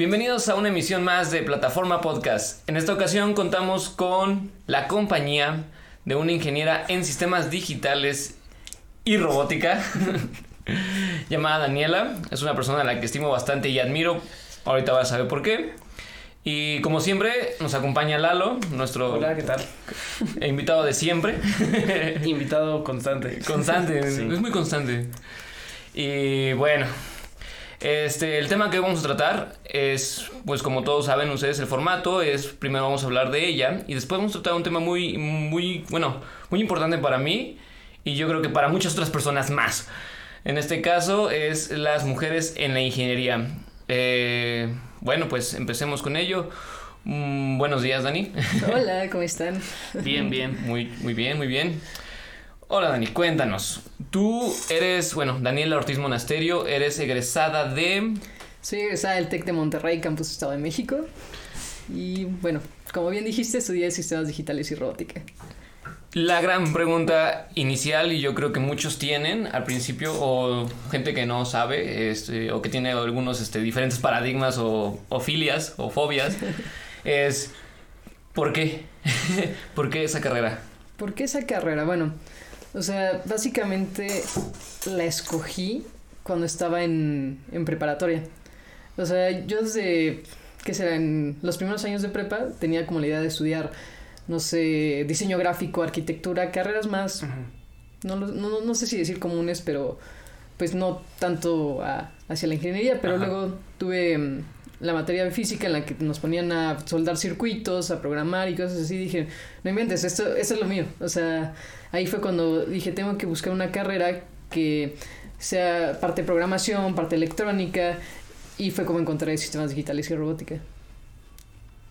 Bienvenidos a una emisión más de Plataforma Podcast. En esta ocasión contamos con la compañía de una ingeniera en sistemas digitales y robótica llamada Daniela. Es una persona a la que estimo bastante y admiro. Ahorita vas a saber por qué. Y como siempre, nos acompaña Lalo, nuestro Hola, ¿qué tal? invitado de siempre. Invitado constante. Constante, Sí. es muy constante. Y bueno, este, el tema que vamos a tratar es, pues como todos saben ustedes, el formato es, primero vamos a hablar de ella y después vamos a tratar un tema muy, muy, bueno, muy importante para mí y yo creo que para muchas otras personas más. En este caso es las mujeres en la ingeniería. Eh, bueno, pues empecemos con ello. Mm, buenos días, Dani. Hola, ¿cómo están? Bien, bien. Muy, muy bien, muy bien. Hola Dani, cuéntanos. Tú eres, bueno, Daniela Ortiz Monasterio, eres egresada de... Soy egresada del TEC de Monterrey, Campus Estado de México. Y bueno, como bien dijiste, estudié sistemas digitales y robótica. La gran pregunta inicial, y yo creo que muchos tienen al principio, o gente que no sabe, este, o que tiene algunos este, diferentes paradigmas o, o filias o fobias, es ¿por qué? ¿Por qué esa carrera? ¿Por qué esa carrera? Bueno, o sea, básicamente la escogí cuando estaba en, en preparatoria. O sea, yo desde, ¿qué será? En los primeros años de prepa tenía como la idea de estudiar, no sé, diseño gráfico, arquitectura, carreras más no, lo- no, no sé si decir comunes, pero pues no tanto a- hacia la ingeniería, pero luego tuve mm, la materia de física en la que nos ponían a soldar circuitos, a programar y cosas así, dije, no inventes, esto, esto es lo mío. O sea, ahí fue cuando dije, tengo que buscar una carrera que sea parte programación, parte electrónica, y fue como encontré sistemas digitales y robótica.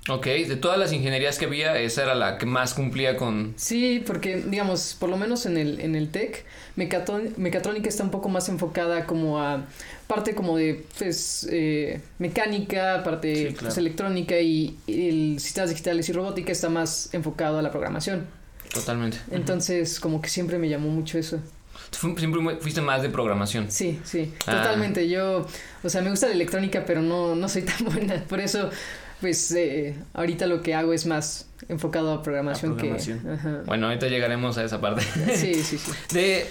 Ok, de todas las ingenierías que había, esa era la que más cumplía con... Sí, porque digamos, por lo menos en el, en el TEC, mecatrón- mecatrónica está un poco más enfocada como a parte como de pues, eh, mecánica, parte Sí, claro. pues, electrónica y, y el sistemas digitales y robótica está más enfocado a la programación. Totalmente. Entonces, como que siempre me llamó mucho eso. Siempre fuiste más de programación. Sí, sí, Ah. totalmente. Yo, o sea, me gusta la electrónica, pero no, no soy tan buena. Por eso, pues, eh, ahorita lo que hago es más enfocado a programación, A programación. que... Ajá. Bueno, ahorita llegaremos a esa parte. Sí, sí, sí. De,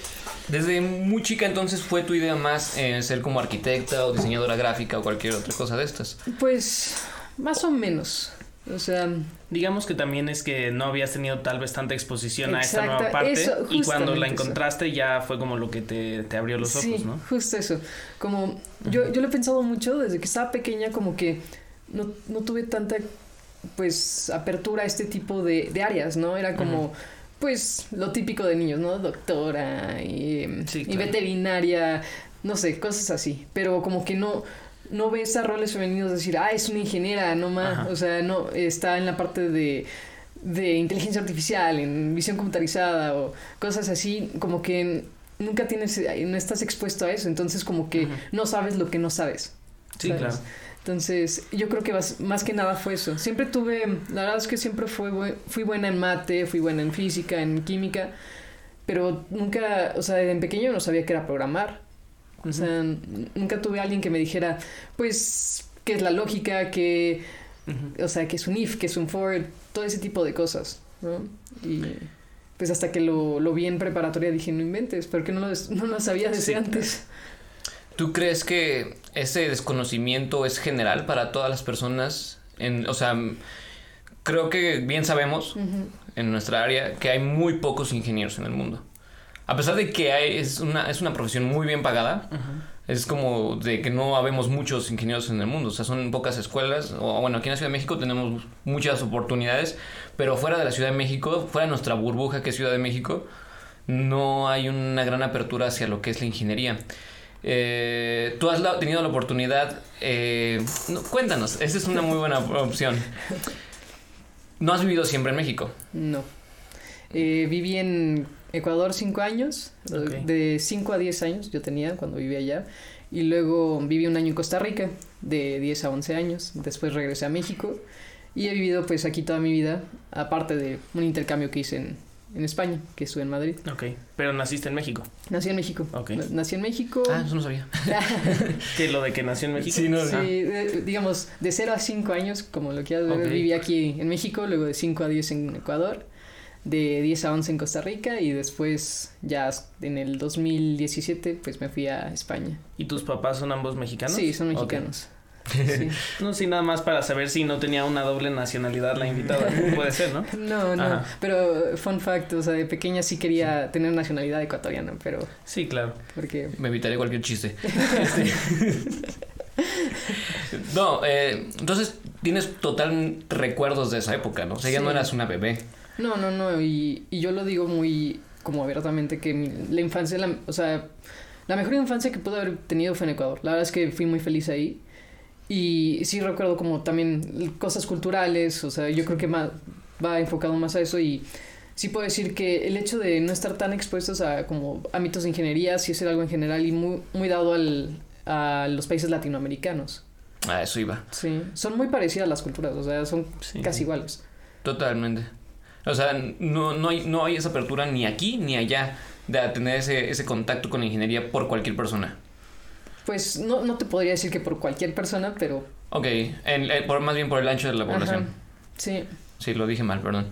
desde muy chica entonces fue tu idea más eh, ser como arquitecta o diseñadora gráfica o cualquier otra cosa de estas. Pues más o menos. O sea, Digamos que también es que no habías tenido tal vez tanta exposición a esta nueva parte eso, y cuando la eso. encontraste ya fue como lo que te, te abrió los sí, ojos, ¿no? justo eso. Como yo, yo lo he pensado mucho desde que estaba pequeña, como que no, no tuve tanta pues apertura a este tipo de, de áreas, ¿no? Era como pues lo típico de niños, ¿no? Doctora y, em, y veterinaria, no sé, cosas así. Pero como que no no ves a roles femeninos decir, ah, es una ingeniera, no más. O sea, no, está en la parte de, de inteligencia artificial, en visión computarizada o cosas así, como que nunca tienes, no estás expuesto a eso, entonces como que no sabes lo que no sabes. Sí, ¿sabes? claro. Entonces, yo creo que más, más que nada fue eso. Siempre tuve, la verdad es que siempre fue, fui buena en mate, fui buena en física, en química, pero nunca, o sea, en pequeño no sabía qué era programar. O sea, nunca tuve a alguien que me dijera, pues, qué es la lógica, qué, Ujú. o sea, qué es un if, qué es un for, todo ese tipo de cosas, ¿no? Y pues hasta que lo, lo vi en preparatoria dije, no inventes, ¿por qué no lo, no lo sabía desde Sí, claro. ¿Tú crees que ese desconocimiento es general para todas las personas? En, o sea, creo que bien sabemos en nuestra área que hay muy pocos ingenieros en el mundo. A pesar de que hay, es, una, es una profesión muy bien pagada, es como de que no habemos muchos ingenieros en el mundo. O sea, son pocas escuelas. O bueno, aquí en la Ciudad de México tenemos muchas oportunidades, pero fuera de la Ciudad de México, fuera de nuestra burbuja que es Ciudad de México, no hay una gran apertura hacia lo que es la ingeniería. Eh, Tú has la- tenido la oportunidad, eh, no, cuéntanos, esa es una muy buena opción. No has vivido siempre en México. No. Eh, viví en Ecuador cinco años, de 5 a 10 años yo tenía cuando vivía allá. Y luego viví un año en Costa Rica, de 10 a 11 años. Después regresé a México y he vivido pues aquí toda mi vida, aparte de un intercambio que hice en, en España, que estuve en Madrid. Ok, pero naciste en México. Nací en México. Ok. Na- Nací en México. Ah, eso no sabía. ¿Qué, lo de que nació en México? Sí, no, Sí, de- digamos, de 0 a 5 años, como lo quieras ver, Ok. viví aquí en México, luego de 5 a 10 en Ecuador, de 10 a 11 en Costa Rica y después ya en el 2017 pues me fui a España. ¿Y tus papás son ambos mexicanos? Sí, son mexicanos. Sí. No, sí, nada más para saber si no tenía una doble nacionalidad la invitada. Puede ser, ¿no? No, no, Ajá. pero fun fact, o sea, de pequeña sí quería tener nacionalidad ecuatoriana, pero Sí, claro. porque... Me evitaré cualquier chiste. Este, no, eh, entonces tienes total recuerdos de esa época, ¿no? O sea, ya no eras una bebé. No, no, no, y, y yo lo digo muy como abiertamente que mi- la infancia, la- o sea, la mejor infancia que pude haber tenido fue en Ecuador. La verdad es que fui muy feliz ahí. Y sí recuerdo como también cosas culturales, o sea, yo creo que más, va enfocado más a eso y sí puedo decir que el hecho de no estar tan expuestos a como ámbitos de ingeniería sí es algo en general y muy, muy dado al, a los países latinoamericanos. Ah, eso iba. Sí, son muy parecidas las culturas, o sea, son Sí. casi iguales. Totalmente. O sea, no, no, hay, no hay esa apertura ni aquí ni allá de tener ese, ese contacto con la ingeniería por cualquier persona. Pues no, no te podría decir que por cualquier persona, pero... Ok, en- por, más bien por el ancho de la población. Ajá, sí. Sí, lo dije mal, perdón.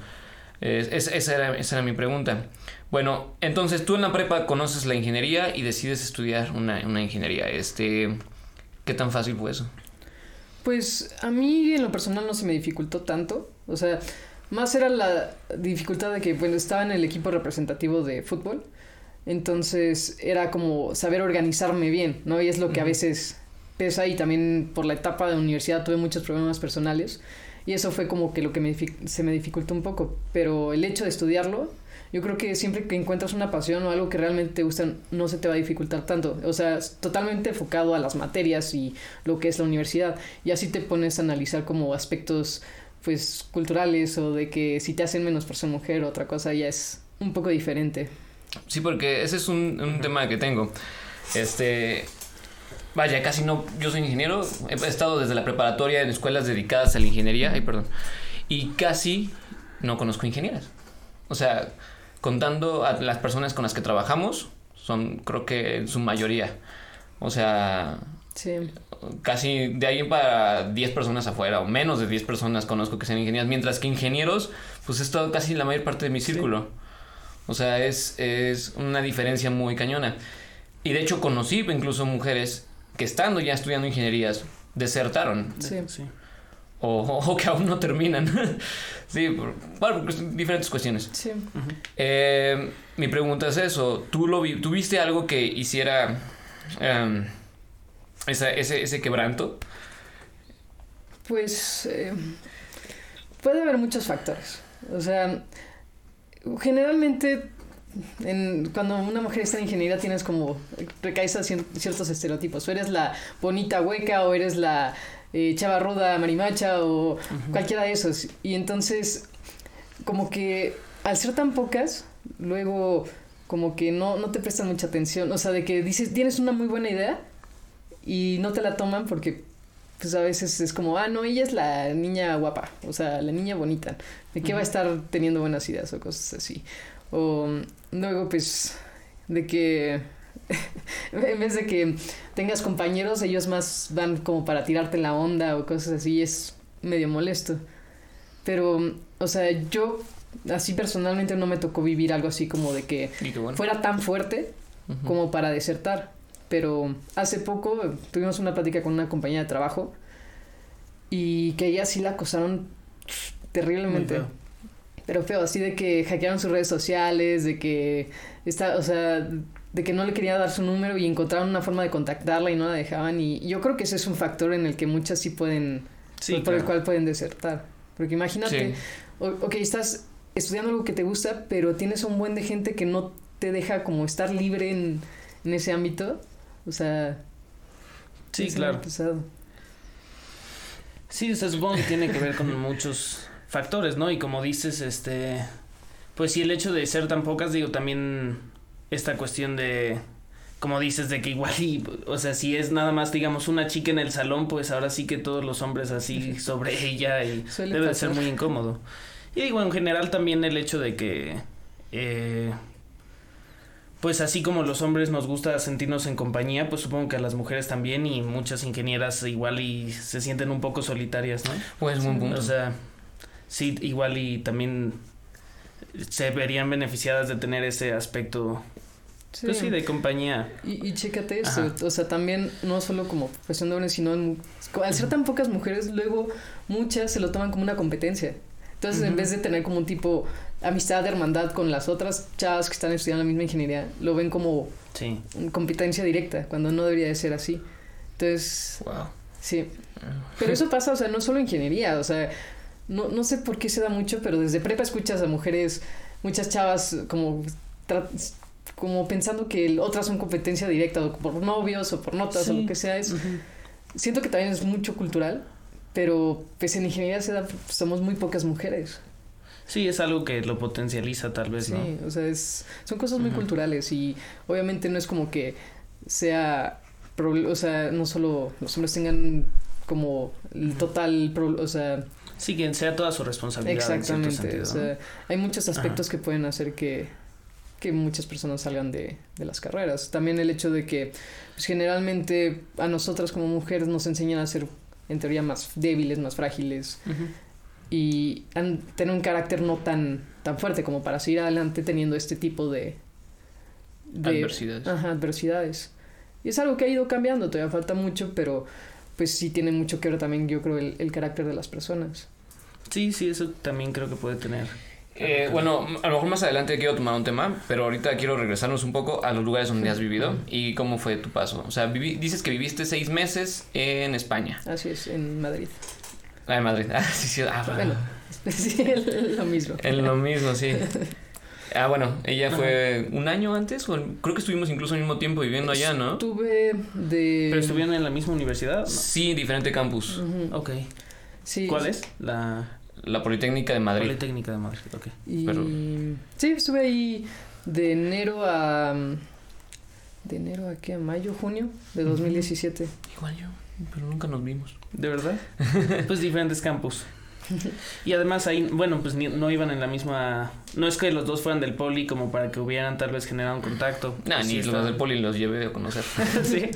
Es- es- esa, era, esa era mi pregunta. Bueno, entonces tú en la prepa conoces la ingeniería y decides estudiar una, una ingeniería. Este, ¿Qué tan fácil fue eso? Pues a mí en lo personal no se me dificultó tanto. O sea, más era la dificultad de que, bueno, estaba en el equipo representativo de fútbol. Entonces era como saber organizarme bien, ¿no? Y es lo que a veces pesa y también por la etapa de universidad tuve muchos problemas personales. Y eso fue como que lo que me se me dificultó un poco. Pero el hecho de estudiarlo, yo creo que siempre que encuentras una pasión o algo que realmente te gusta, no se te va a dificultar tanto. O sea, es totalmente enfocado a las materias y lo que es la universidad. Y así te pones a analizar como aspectos, pues, culturales o de que si te hacen menos por ser mujer o otra cosa ya es un poco diferente. Sí, porque ese es un, un tema que tengo. Este. Vaya, casi no. Yo soy ingeniero. He estado desde la preparatoria en escuelas dedicadas a la ingeniería. Ay, perdón. Y casi no conozco ingenieras. O sea, contando a las personas con las que trabajamos, son creo que en su mayoría. O sea, Sí. casi de ahí para 10 personas afuera o menos de 10 personas conozco que sean ingenieros, mientras que ingenieros, pues es todo casi la mayor parte de mi círculo. O sea, es, es una diferencia muy cañona. Y de hecho conocí incluso mujeres que estando ya estudiando ingenierías, desertaron Sí. Sí. o, o que aún no terminan. sí, por, bueno, por cuest- diferentes cuestiones. Sí. Eh, mi pregunta es eso. ¿Tú lo vi- tuviste algo que hiciera em, esa- ese, ese quebranto? Pues eh, puede haber muchos factores. O sea, generalmente en- cuando una mujer está en ingeniería tienes como recaes a cier- ciertos estereotipos. O eres la bonita hueca o eres la eh, chava ruda marimacha o cualquiera de esos. Y entonces como que al ser tan pocas, luego como que no, no te prestan mucha atención. O sea, de que dices, tienes una muy buena idea y no te la toman porque pues a veces es como, ah, no, ella es la niña guapa, o sea, la niña bonita, de que va a estar teniendo buenas ideas o cosas así. O luego, pues, de que en vez de que tengas compañeros, ellos más van como para tirarte la onda o cosas así, es medio molesto. Pero, o sea, yo así personalmente no me tocó vivir algo así como de que qué fuera tan fuerte como para desertar. Pero hace poco tuvimos una plática con una compañía de trabajo y que ella sí la acosaron terriblemente. Feo. Pero feo, así de que hackearon sus redes sociales, de que está, o sea, de que no le quería dar su número y encontraron una forma de contactarla y no la dejaban. Y yo creo que ese es un factor en el que muchas sí pueden, Sí, por el cual pueden desertar. Porque imagínate, Sí. o- ok, estás estudiando algo que te gusta, pero tienes un buen de gente que no te deja como estar libre en, en ese ámbito. O sea, Sí, claro. pesado. Sí, se supone que tiene que ver con muchos factores, ¿no? Y como dices, este, pues sí, el hecho de ser tan pocas, digo, también esta cuestión de, como dices, de que igual, y, o sea, si es nada más, digamos, una chica en el salón, pues ahora sí que todos los hombres así sobre ella y Suele debe de ser muy incómodo. Y digo, en general también el hecho de que eh, pues así como los hombres nos gusta sentirnos en compañía, pues supongo que a las mujeres también y muchas ingenieras igual y se sienten un poco solitarias, ¿no? Pues buen punto. O sea, sí, igual y también se verían beneficiadas de tener ese aspecto, Sí. pues sí, de compañía. Y, y chécate Ajá. o sea, también no solo como profesión de hombres, sino en- al ser tan pocas mujeres, luego muchas se lo toman como una competencia. Entonces, en vez de tener como un tipo amistad, hermandad con las otras chavas que están estudiando la misma ingeniería, lo ven como Sí. competencia directa, cuando no debería de ser así. Entonces, Wow. sí. Pero eso pasa, o sea, no solo en ingeniería, o sea, no, no sé por qué se da mucho, pero desde prepa escuchas a mujeres, muchas chavas como, como pensando que otras son competencia directa, o por novios, o por notas, o lo que sea. Es, siento que también es mucho cultural, pero pues en ingeniería se da, somos muy pocas mujeres. Sí, es algo que lo potencializa tal vez, Sí, ¿no? o sea, es, son cosas muy culturales y obviamente no es como que sea, o sea, no solo los hombres tengan como el total, pro- o sea, Sí, que sea toda su responsabilidad. en exactamente, sentido, o ¿no? sea, hay muchos aspectos que pueden hacer que, que muchas personas salgan de, de las carreras. También el hecho de que pues, generalmente a nosotras como mujeres nos enseñan a ser en teoría más débiles, más frágiles Ujú. Y han, tener un carácter no tan, tan fuerte como para seguir adelante teniendo este tipo de, de Adversidades. Ajá, adversidades. Y es algo que ha ido cambiando, todavía falta mucho, pero pues sí tiene mucho que ver también, yo creo, el, el carácter de las personas. Sí, sí, eso también creo que puede tener. Eh, bueno, a lo mejor más adelante quiero tomar un tema, pero ahorita quiero regresarnos un poco a los lugares donde has vivido y cómo fue tu paso. O sea, vivi- dices que viviste seis meses en España. Así es, en Madrid. Ah, en Madrid. Ah, sí, sí. Ah, Bueno, sí, lo mismo. En lo mismo, sí. Ah, bueno, ella fue un año antes, o creo que estuvimos incluso al mismo tiempo viviendo allá, ¿no? Estuve de... ¿Pero estuvieron en la misma universidad? No. Sí, diferente campus. Ujú, Ok. Sí. ¿Cuál es? La La Politécnica de Madrid. Politécnica de Madrid. Ok. Y... Pero- Sí, estuve ahí de enero a... ¿De enero a qué? ¿A mayo, junio de 2017? Igual yo, pero nunca nos vimos. ¿De verdad? pues diferentes campus. Y además ahí, bueno, pues ni- no iban en la misma... No es que los dos fueran del poli como para que hubieran tal vez generado un contacto. Nah, Pues ni sí los del poli los llevé a conocer. sí.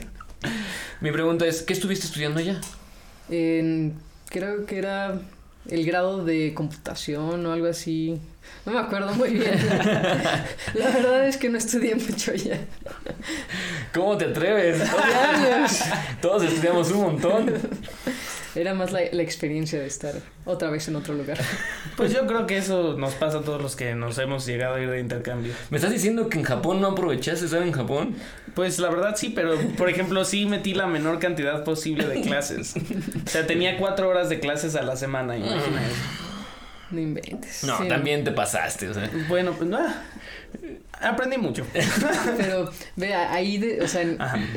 Mi pregunta es, ¿qué estuviste estudiando allá? En, creo que era el grado de computación o algo así. No me acuerdo muy bien. La verdad es que no estudié mucho ya. ¿Cómo te atreves? Todos estudiamos un montón. Era más la, la experiencia de estar otra vez en otro lugar. Pues yo creo que eso nos pasa a todos los que nos hemos llegado a ir de intercambio. ¿Me estás diciendo que en Japón no aprovechaste estar en Japón? Pues la verdad sí, pero por ejemplo sí metí la menor cantidad posible de clases. O sea, tenía cuatro horas de clases a la semana, imagina eso. No inventes. No, Sí, también te pasaste, o sea. Bueno, pues ah, aprendí mucho. Pero vea, ahí, de, o sea,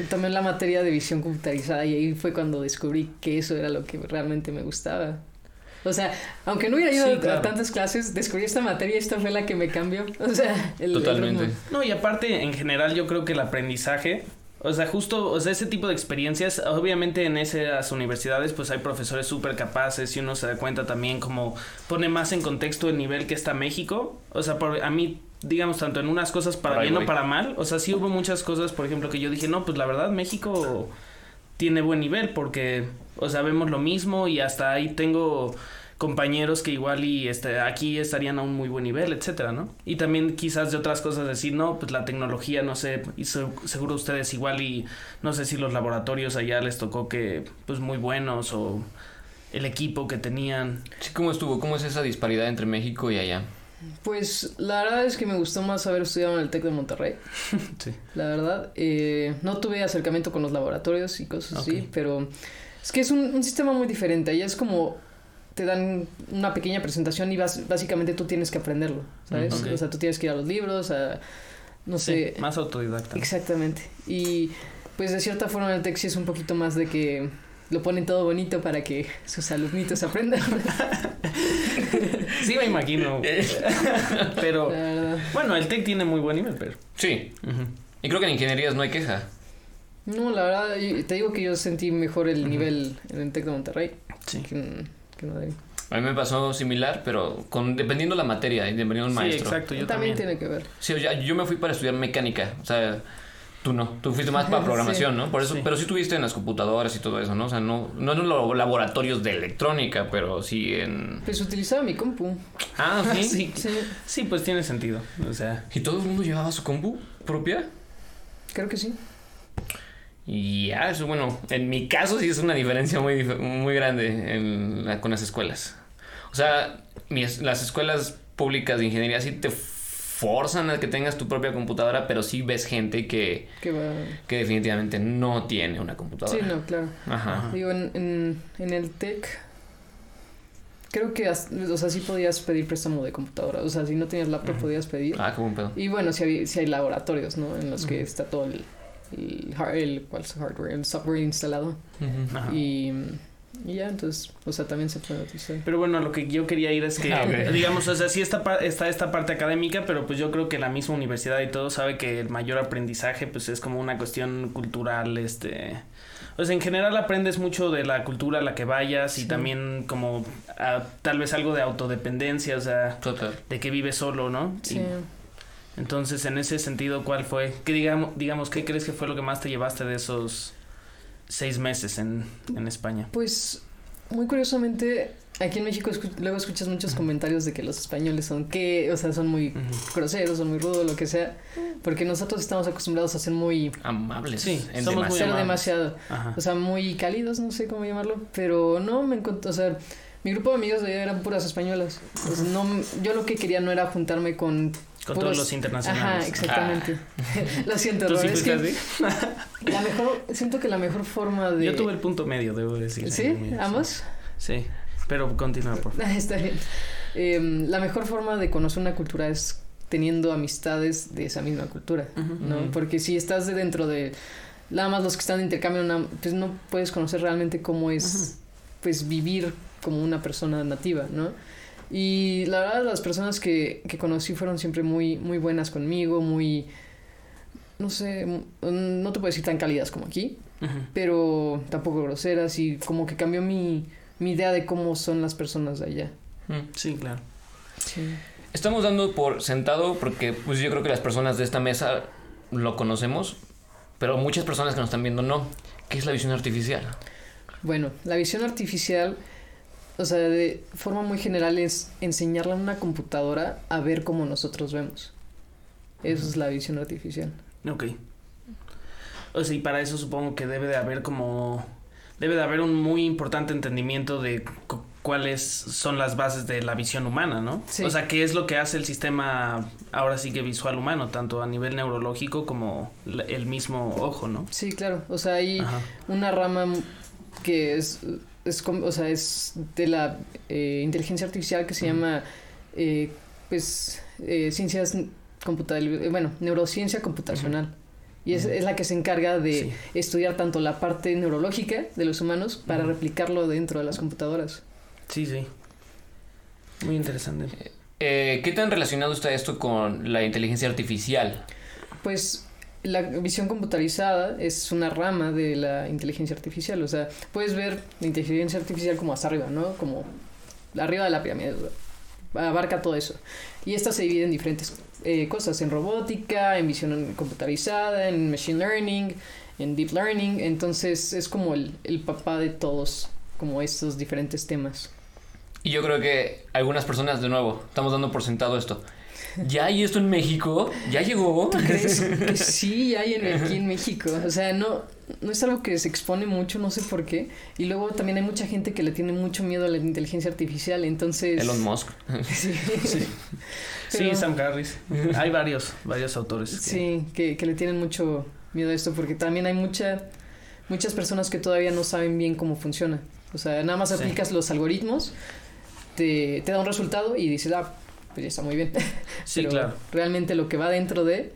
tomé la materia de visión computarizada y ahí fue cuando descubrí que eso era lo que realmente me gustaba. O sea, aunque no hubiera ido Sí, a- tantas clases, descubrí esta materia y esta fue la que me cambió. O sea, el, Totalmente. No, y aparte, en general, yo creo que el aprendizaje, o sea, justo, o sea, ese tipo de experiencias, obviamente en esas universidades, pues hay profesores súper capaces y uno se da cuenta también como pone más en contexto el nivel que está México. O sea, por, a mí, digamos, tanto en unas cosas para bien o para mal, o sea, sí hubo muchas cosas, por ejemplo, que yo dije, no, pues la verdad, México tiene buen nivel porque, o sea, vemos lo mismo y hasta ahí tengo compañeros que igual y este, aquí estarían a un muy buen nivel, etcétera, ¿no? Y también quizás de otras cosas decir, no, pues la tecnología, no sé, y se- seguro ustedes igual y no sé si los laboratorios allá les tocó que, pues muy buenos o el equipo que tenían. Sí, ¿Cómo estuvo? ¿Cómo es esa disparidad entre México y allá? Pues la verdad es que me gustó más haber estudiado en el TEC de Monterrey. Sí. La verdad, eh, no tuve acercamiento con los laboratorios y cosas así, pero es que es un, un sistema muy diferente. Allá es como te dan una pequeña presentación y vas, básicamente tú tienes que aprenderlo, ¿sabes? Ok. O sea, tú tienes que ir a los libros, a, no Sí, sé, más autodidacta. exactamente. Y pues de cierta forma el TEC sí es un poquito más de que lo ponen todo bonito para que sus alumnitos aprendan. Sí, me imagino. pero, bueno, el TEC tiene muy buen nivel, pero... Sí, y creo que en ingenierías no hay queja. No, la verdad, te digo que yo sentí mejor el nivel en el TEC de Monterrey Sí. que, en- que en Madrid. A mí me pasó similar, pero con dependiendo la materia y dependiendo del Sí, maestro. exacto, yo también, también. tiene que ver. Sí, o sea, yo me fui para estudiar mecánica, o sea, tú no, tú fuiste más para programación, ¿no? Por eso, Sí. pero sí tuviste en las computadoras y todo eso, ¿no? O sea, no, no en los laboratorios de electrónica, pero sí en... Pues utilizaba mi compu. Ah, sí. Sí. Sí, Sí, pues tiene sentido. O sea, ¿Y todo el mundo llevaba su compu propia? creo que sí. Y ya, eso, bueno, en mi caso sí es una diferencia muy, muy grande en la- con las escuelas. O sea, mis- las escuelas públicas de ingeniería sí te forzan a que tengas tu propia computadora, pero sí ves gente que, Que va... que definitivamente no tiene una computadora. Sí, no, claro. Ajá. Digo, en, en, en el TEC, creo que, o sea, sí podías pedir préstamo de computadora. O sea, si no tenías laptop, Ujú. podías pedir. Ah, qué buen pedo. Y bueno, si hay, sí hay laboratorios, ¿no? En los que está todo el, el, el, ¿cuál es el hardware? El software instalado. ajá. Y, y ya, entonces, o sea, también se puede utilizar. Pero bueno, lo que yo quería ir es que, Ah, digamos, o sea, sí está, pa- está esta parte académica, pero pues yo creo que la misma universidad y todo sabe que el mayor aprendizaje pues es como una cuestión cultural, este... O sea, en general aprendes mucho de la cultura a la que vayas y Sí. también como tal vez algo de autodependencia, o sea, Total. de que vives solo, ¿no? Sí. Y entonces, en ese sentido, ¿cuál fue? ¿Qué digamos, digamos, qué crees que fue lo que más te llevaste de esos seis meses en, en España? Pues, muy curiosamente, aquí en México escu- luego escuchas muchos comentarios de que los españoles son que, o sea, son muy groseros, son muy rudos, lo que sea, porque nosotros estamos acostumbrados a ser muy, Amables. Sí, en somos muy demasiado. amables. demasiado, Ajá. o sea, muy cálidos, no sé cómo llamarlo, pero no me encontré, o sea, mi grupo de amigos de allá eran puras españolas, sea, no, yo lo que quería no era juntarme con Con puros- todos los internacionales. Ajá, exactamente. lo siento, ¿Tú sí es que así? la mejor, siento que la mejor forma de... Yo tuve el punto medio, debo decir. ¿Sí? ¿Ambos? Sí, pero continúa, por favor. Ah, Está bien. Em, la mejor forma de conocer una cultura es teniendo amistades de esa misma cultura, ¿no? Porque si estás de dentro de nada más los que están de intercambio, pues no puedes conocer realmente cómo es, pues vivir como una persona nativa, ¿no? Y la verdad las personas que, que conocí fueron siempre muy, muy buenas conmigo, muy, no sé, no te puedo decir tan cálidas como aquí, pero tampoco groseras y como que cambió mi, mi idea de cómo son las personas de allá. Mm. Sí, claro. Sí. Estamos dando por sentado porque pues yo creo que las personas de esta mesa lo conocemos, pero muchas personas que nos están viendo no. ¿Qué es la visión artificial? Bueno, la visión artificial, o sea, de forma muy general es enseñarle a una computadora a ver como nosotros vemos. Eso es la visión artificial. Ok. O sea, y para eso supongo que debe de haber como... Debe de haber un muy importante entendimiento de cu- cuáles son las bases de la visión humana, ¿no? Sí. O sea, qué es lo que hace el sistema ahora sí que visual humano, tanto a nivel neurológico como el mismo ojo, ¿no? Sí, claro. O sea, hay Ajá. una rama que es, es, o sea, es de la eh, inteligencia artificial que se llama, eh, pues, eh, ciencias computacionales, bueno, neurociencia computacional. Y es, es la que se encarga de Sí. estudiar tanto la parte neurológica de los humanos para replicarlo dentro de las computadoras. Sí, sí. Muy interesante. Eh, ¿Qué tan relacionado está esto con la inteligencia artificial? Pues la visión computarizada es una rama de la inteligencia artificial. O sea, puedes ver la inteligencia artificial como hasta arriba, ¿no? Como arriba de la pirámide. Abarca todo eso. Y esta se divide en diferentes eh, cosas, en robótica, en visión computarizada, en machine learning, en deep learning. Entonces es como el, el papá de todos, como estos diferentes temas. Y yo creo que algunas personas, de nuevo, estamos dando por sentado esto. ¿Ya hay esto en México? ¿Ya llegó? ¿Crees que sí hay en, aquí en México? O sea, no, no es algo que se expone mucho, no sé por qué. Y luego también hay mucha gente que le tiene mucho miedo a la inteligencia artificial, entonces... Elon Musk. Sí, Sí. Pero- Sí, Sam Harris. Hay varios, varios autores. que- sí que, que le tienen mucho miedo a esto porque también hay mucha, muchas personas que todavía no saben bien cómo funciona. O sea, nada más Sí. aplicas los algoritmos, te, te da un resultado y dices, ah, pues ya está muy bien. Sí, Pero claro. Realmente lo que va dentro de...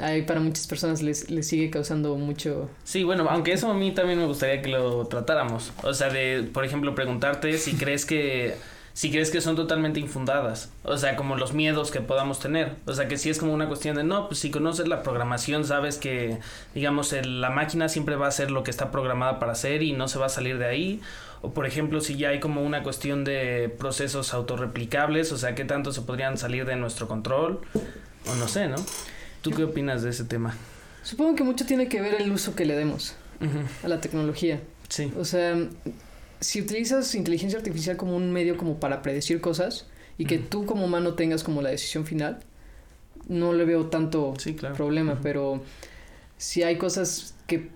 Hay, para muchas personas les, les sigue causando mucho Sí, bueno, aunque eso a mí también me gustaría que lo tratáramos. O sea, de, por ejemplo, preguntarte si crees que si crees que son totalmente infundadas, o sea, como los miedos que podamos tener, o sea, que si es como una cuestión de, no, pues si conoces la programación, sabes que, digamos, el, la máquina siempre va a hacer lo que está programada para hacer y no se va a salir de ahí, o por ejemplo, si ya hay como una cuestión de procesos autorreplicables, o sea, qué tanto se podrían salir de nuestro control, o no sé, ¿no? ¿Tú qué opinas de ese tema? Supongo que mucho tiene que ver el uso que le demos Ujú, a la tecnología. Sí. O sea, si utilizas inteligencia artificial como un medio como para predecir cosas y que tú como humano tengas como la decisión final, no le veo tanto Sí, claro. problema, pero si hay cosas que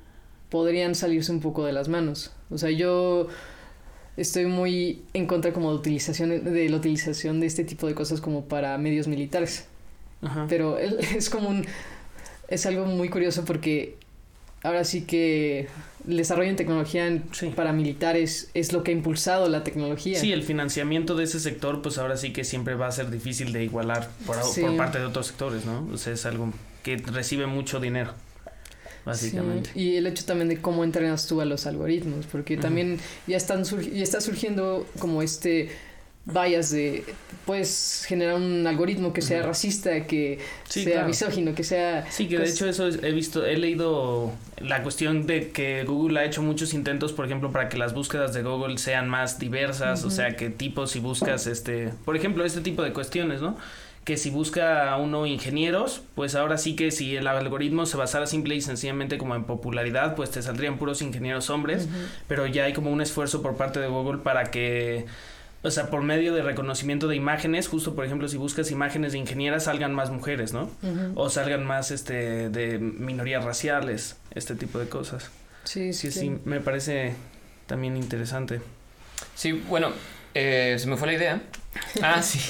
podrían salirse un poco de las manos. O sea, yo estoy muy en contra como de utilización de la utilización de este tipo de cosas como para medios militares. Ajá. Pero es como un... Es algo muy curioso porque ahora sí que el desarrollo en tecnología en Sí. paramilitares es lo que ha impulsado la tecnología. Sí, el financiamiento de ese sector, pues ahora sí que siempre va a ser difícil de igualar por, Sí. por parte de otros sectores, ¿no? O sea, es algo que recibe mucho dinero, básicamente. Sí, Y el hecho también de cómo entrenas tú a los algoritmos, porque también ya están ya está surgiendo como este bias de puedes generar un algoritmo que sea racista, que Sí, sea claro. misógino, que sea Sí, que de hecho eso es- he visto, he leído la cuestión de que Google ha hecho muchos intentos, por ejemplo, para que las búsquedas de Google sean más diversas, o sea, que tipo si buscas, este, por ejemplo, este tipo de cuestiones, ¿no? Que si busca a uno ingenieros, pues ahora sí que si el algoritmo se basara simple y sencillamente como en popularidad, pues te saldrían puros ingenieros hombres, pero ya hay como un esfuerzo por parte de Google para que, o sea, por medio de reconocimiento de imágenes, justo por ejemplo si buscas imágenes de ingenieras salgan más mujeres, ¿no? O salgan más este de minorías raciales, este tipo de cosas. Sí, Sí, sí, sí, me parece también interesante. Sí, bueno, eh, se me fue la idea. Ah, sí.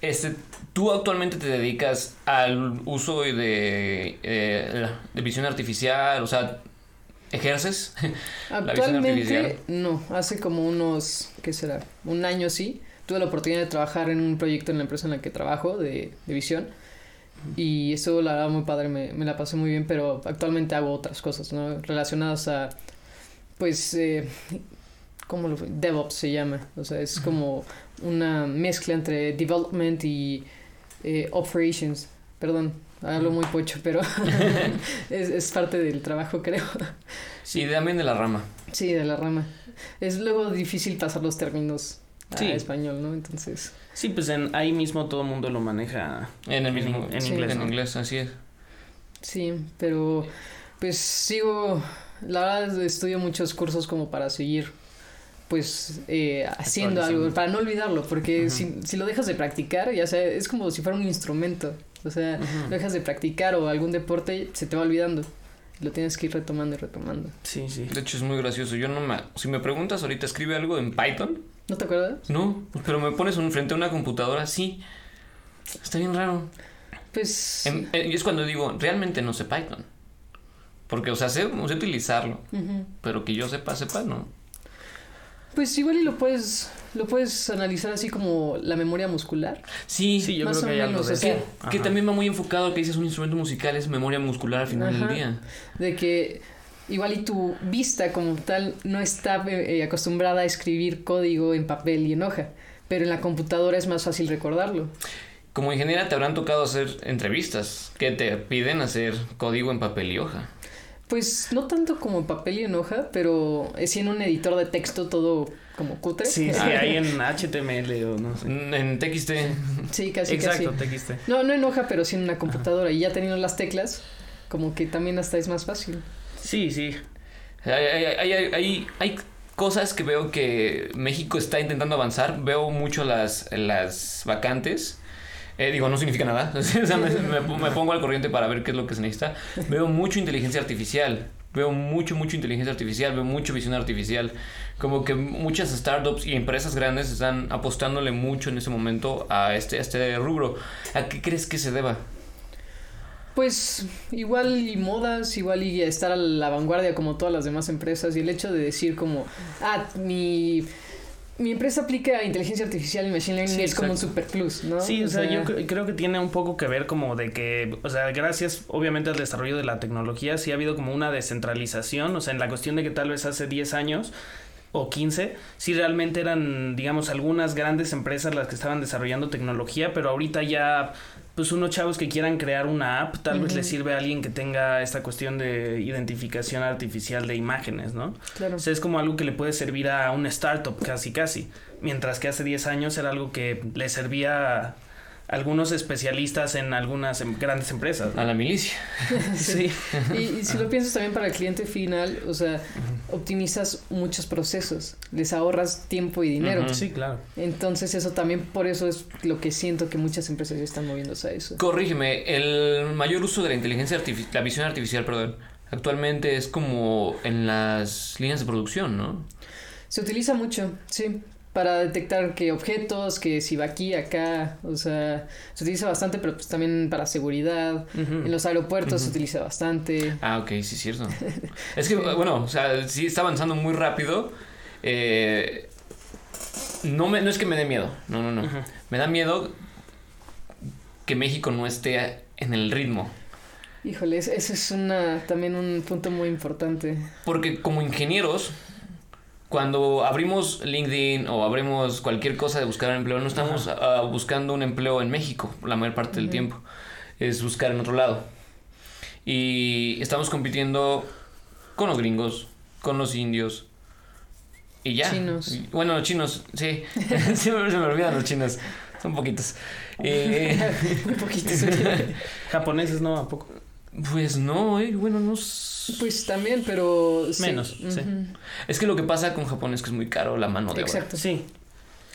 Este, tú actualmente te dedicas al uso de, eh, de visión artificial, o sea, ejerces. visión Actualmente artificial. no, hace como unos, ¿qué será? Un año sí. Tuve la oportunidad de trabajar en un proyecto en la empresa en la que trabajo de, de visión. Y eso la verdad muy padre, me, me la pasé muy bien, pero actualmente hago otras cosas, ¿no? Relacionadas a, pues, eh, ¿cómo lo DevOps se llama. O sea, es como una mezcla entre development y eh, operations. Perdón, hablo muy pocho, pero es, es parte del trabajo, creo. Y también de la rama. Sí, de la rama. Es luego difícil pasar los términos a Sí. español, ¿no? Entonces, Sí, pues en, ahí mismo todo el mundo lo maneja. En el mismo. in- en Sí. inglés. En ¿no? inglés, así es. sí, pero pues sigo, la verdad estudio muchos cursos como para seguir pues eh, haciendo algo, para no olvidarlo, porque si, si lo dejas de practicar, ya sea, es como si fuera un instrumento, o sea, lo dejas de practicar o algún deporte, se te va olvidando, lo tienes que ir retomando y retomando. Sí, sí. De hecho, es muy gracioso. Yo no me. Si me preguntas ahorita, escribe algo en Python. ¿No te acuerdas? No, pero me pones un, frente a una computadora, sí. Está bien raro. Pues... Em- eh, y es cuando digo, realmente no sé Python. Porque, o sea, sé, sé utilizarlo. Pero que yo sepa, sepa, no. Pues igual y lo puedes, lo puedes analizar así como la memoria muscular. Sí, Sí, yo Más creo o que hay algo menos, de o sea, eso. que también va muy enfocado a que dices un instrumento musical, es memoria muscular al final Ajá. del día. de que igual y tu vista como tal no está eh, acostumbrada a escribir código en papel y en hoja, pero en la computadora es más fácil recordarlo. Como ingeniera te habrán tocado hacer entrevistas que te piden hacer código en papel y hoja. Pues no tanto como en papel y en hoja, pero es sí en un editor de texto todo como cutre. Sí, sí, ahí en HTML o no sé. En TXT. Sí, casi Exacto, casi. TXT. No, no en hoja, pero sí en una computadora y ya teniendo las teclas, como que también hasta es más fácil. Sí, sí. Hay, hay, hay, hay- hay- hay cosas que veo que México está intentando avanzar. Veo mucho las, las vacantes. Eh, digo, no significa nada. O sea, me, me- me pongo al corriente para ver qué es lo que se necesita. Veo mucho inteligencia artificial. Veo mucho, mucho inteligencia artificial. Veo mucho visión artificial. Como que muchas startups y empresas grandes están apostándole mucho en ese momento a este, a este rubro. ¿A qué crees que se deba? Pues igual y modas, igual y estar a la vanguardia como todas las demás empresas y el hecho de decir como, ah, mi, mi empresa aplica inteligencia artificial y machine learning Sí, es como un exacto. super plus, ¿no? Sí, o sea, yo cre- creo que tiene un poco que ver como de que, o sea, gracias obviamente al desarrollo de la tecnología, sí ha habido como una descentralización, o sea, en la cuestión de que tal vez hace 10 años o 15, sí realmente eran, digamos, algunas grandes empresas las que estaban desarrollando tecnología, pero ahorita ya, pues unos chavos que quieran crear una app, tal vez les sirve a alguien que tenga esta cuestión de identificación artificial de imágenes, ¿no? Claro. O sea, es como algo que le puede servir a una startup casi casi, mientras que hace 10 años era algo que le servía algunos especialistas en algunas em- grandes empresas. ¿no? A la milicia. Sí. Y, y si lo piensas también para el cliente final, o sea, optimizas muchos procesos, les ahorras tiempo y dinero. Sí, claro. Entonces eso también por eso es lo que siento que muchas empresas ya están moviéndose a eso. Corrígeme, el mayor uso de la inteligencia artificial, la visión artificial, perdón, actualmente es como en las líneas de producción, ¿no? Se utiliza mucho, sí, para detectar qué objetos, que si va aquí, acá, o sea, se utiliza bastante, pero pues también para seguridad. En los aeropuertos se utiliza bastante. Ah, ok, sí, es cierto. Es que, bueno, o sea, sí está avanzando muy rápido. Eh, no, me, no es que me dé miedo, no, no, no. Me da miedo que México no esté en el ritmo. Híjole, es- ese es una, también un punto muy importante. Porque como ingenieros, cuando abrimos LinkedIn o abrimos cualquier cosa de buscar empleo, no estamos ah, buscando un empleo en México la mayor parte del tiempo. Es buscar en otro lado. Y estamos compitiendo con los gringos, con los indios. Y ya. Chinos. Y- Bueno, los chinos, sí. Siempre se me olvidan los chinos. Son poquitos. Eh, un poquito. Japoneses no, ¿a poco? Pues no, eh, bueno, no. Pues también, pero... sí. Menos, sí. Es que lo que pasa con Japón es que es muy caro la mano de obra. Exacto. Sí.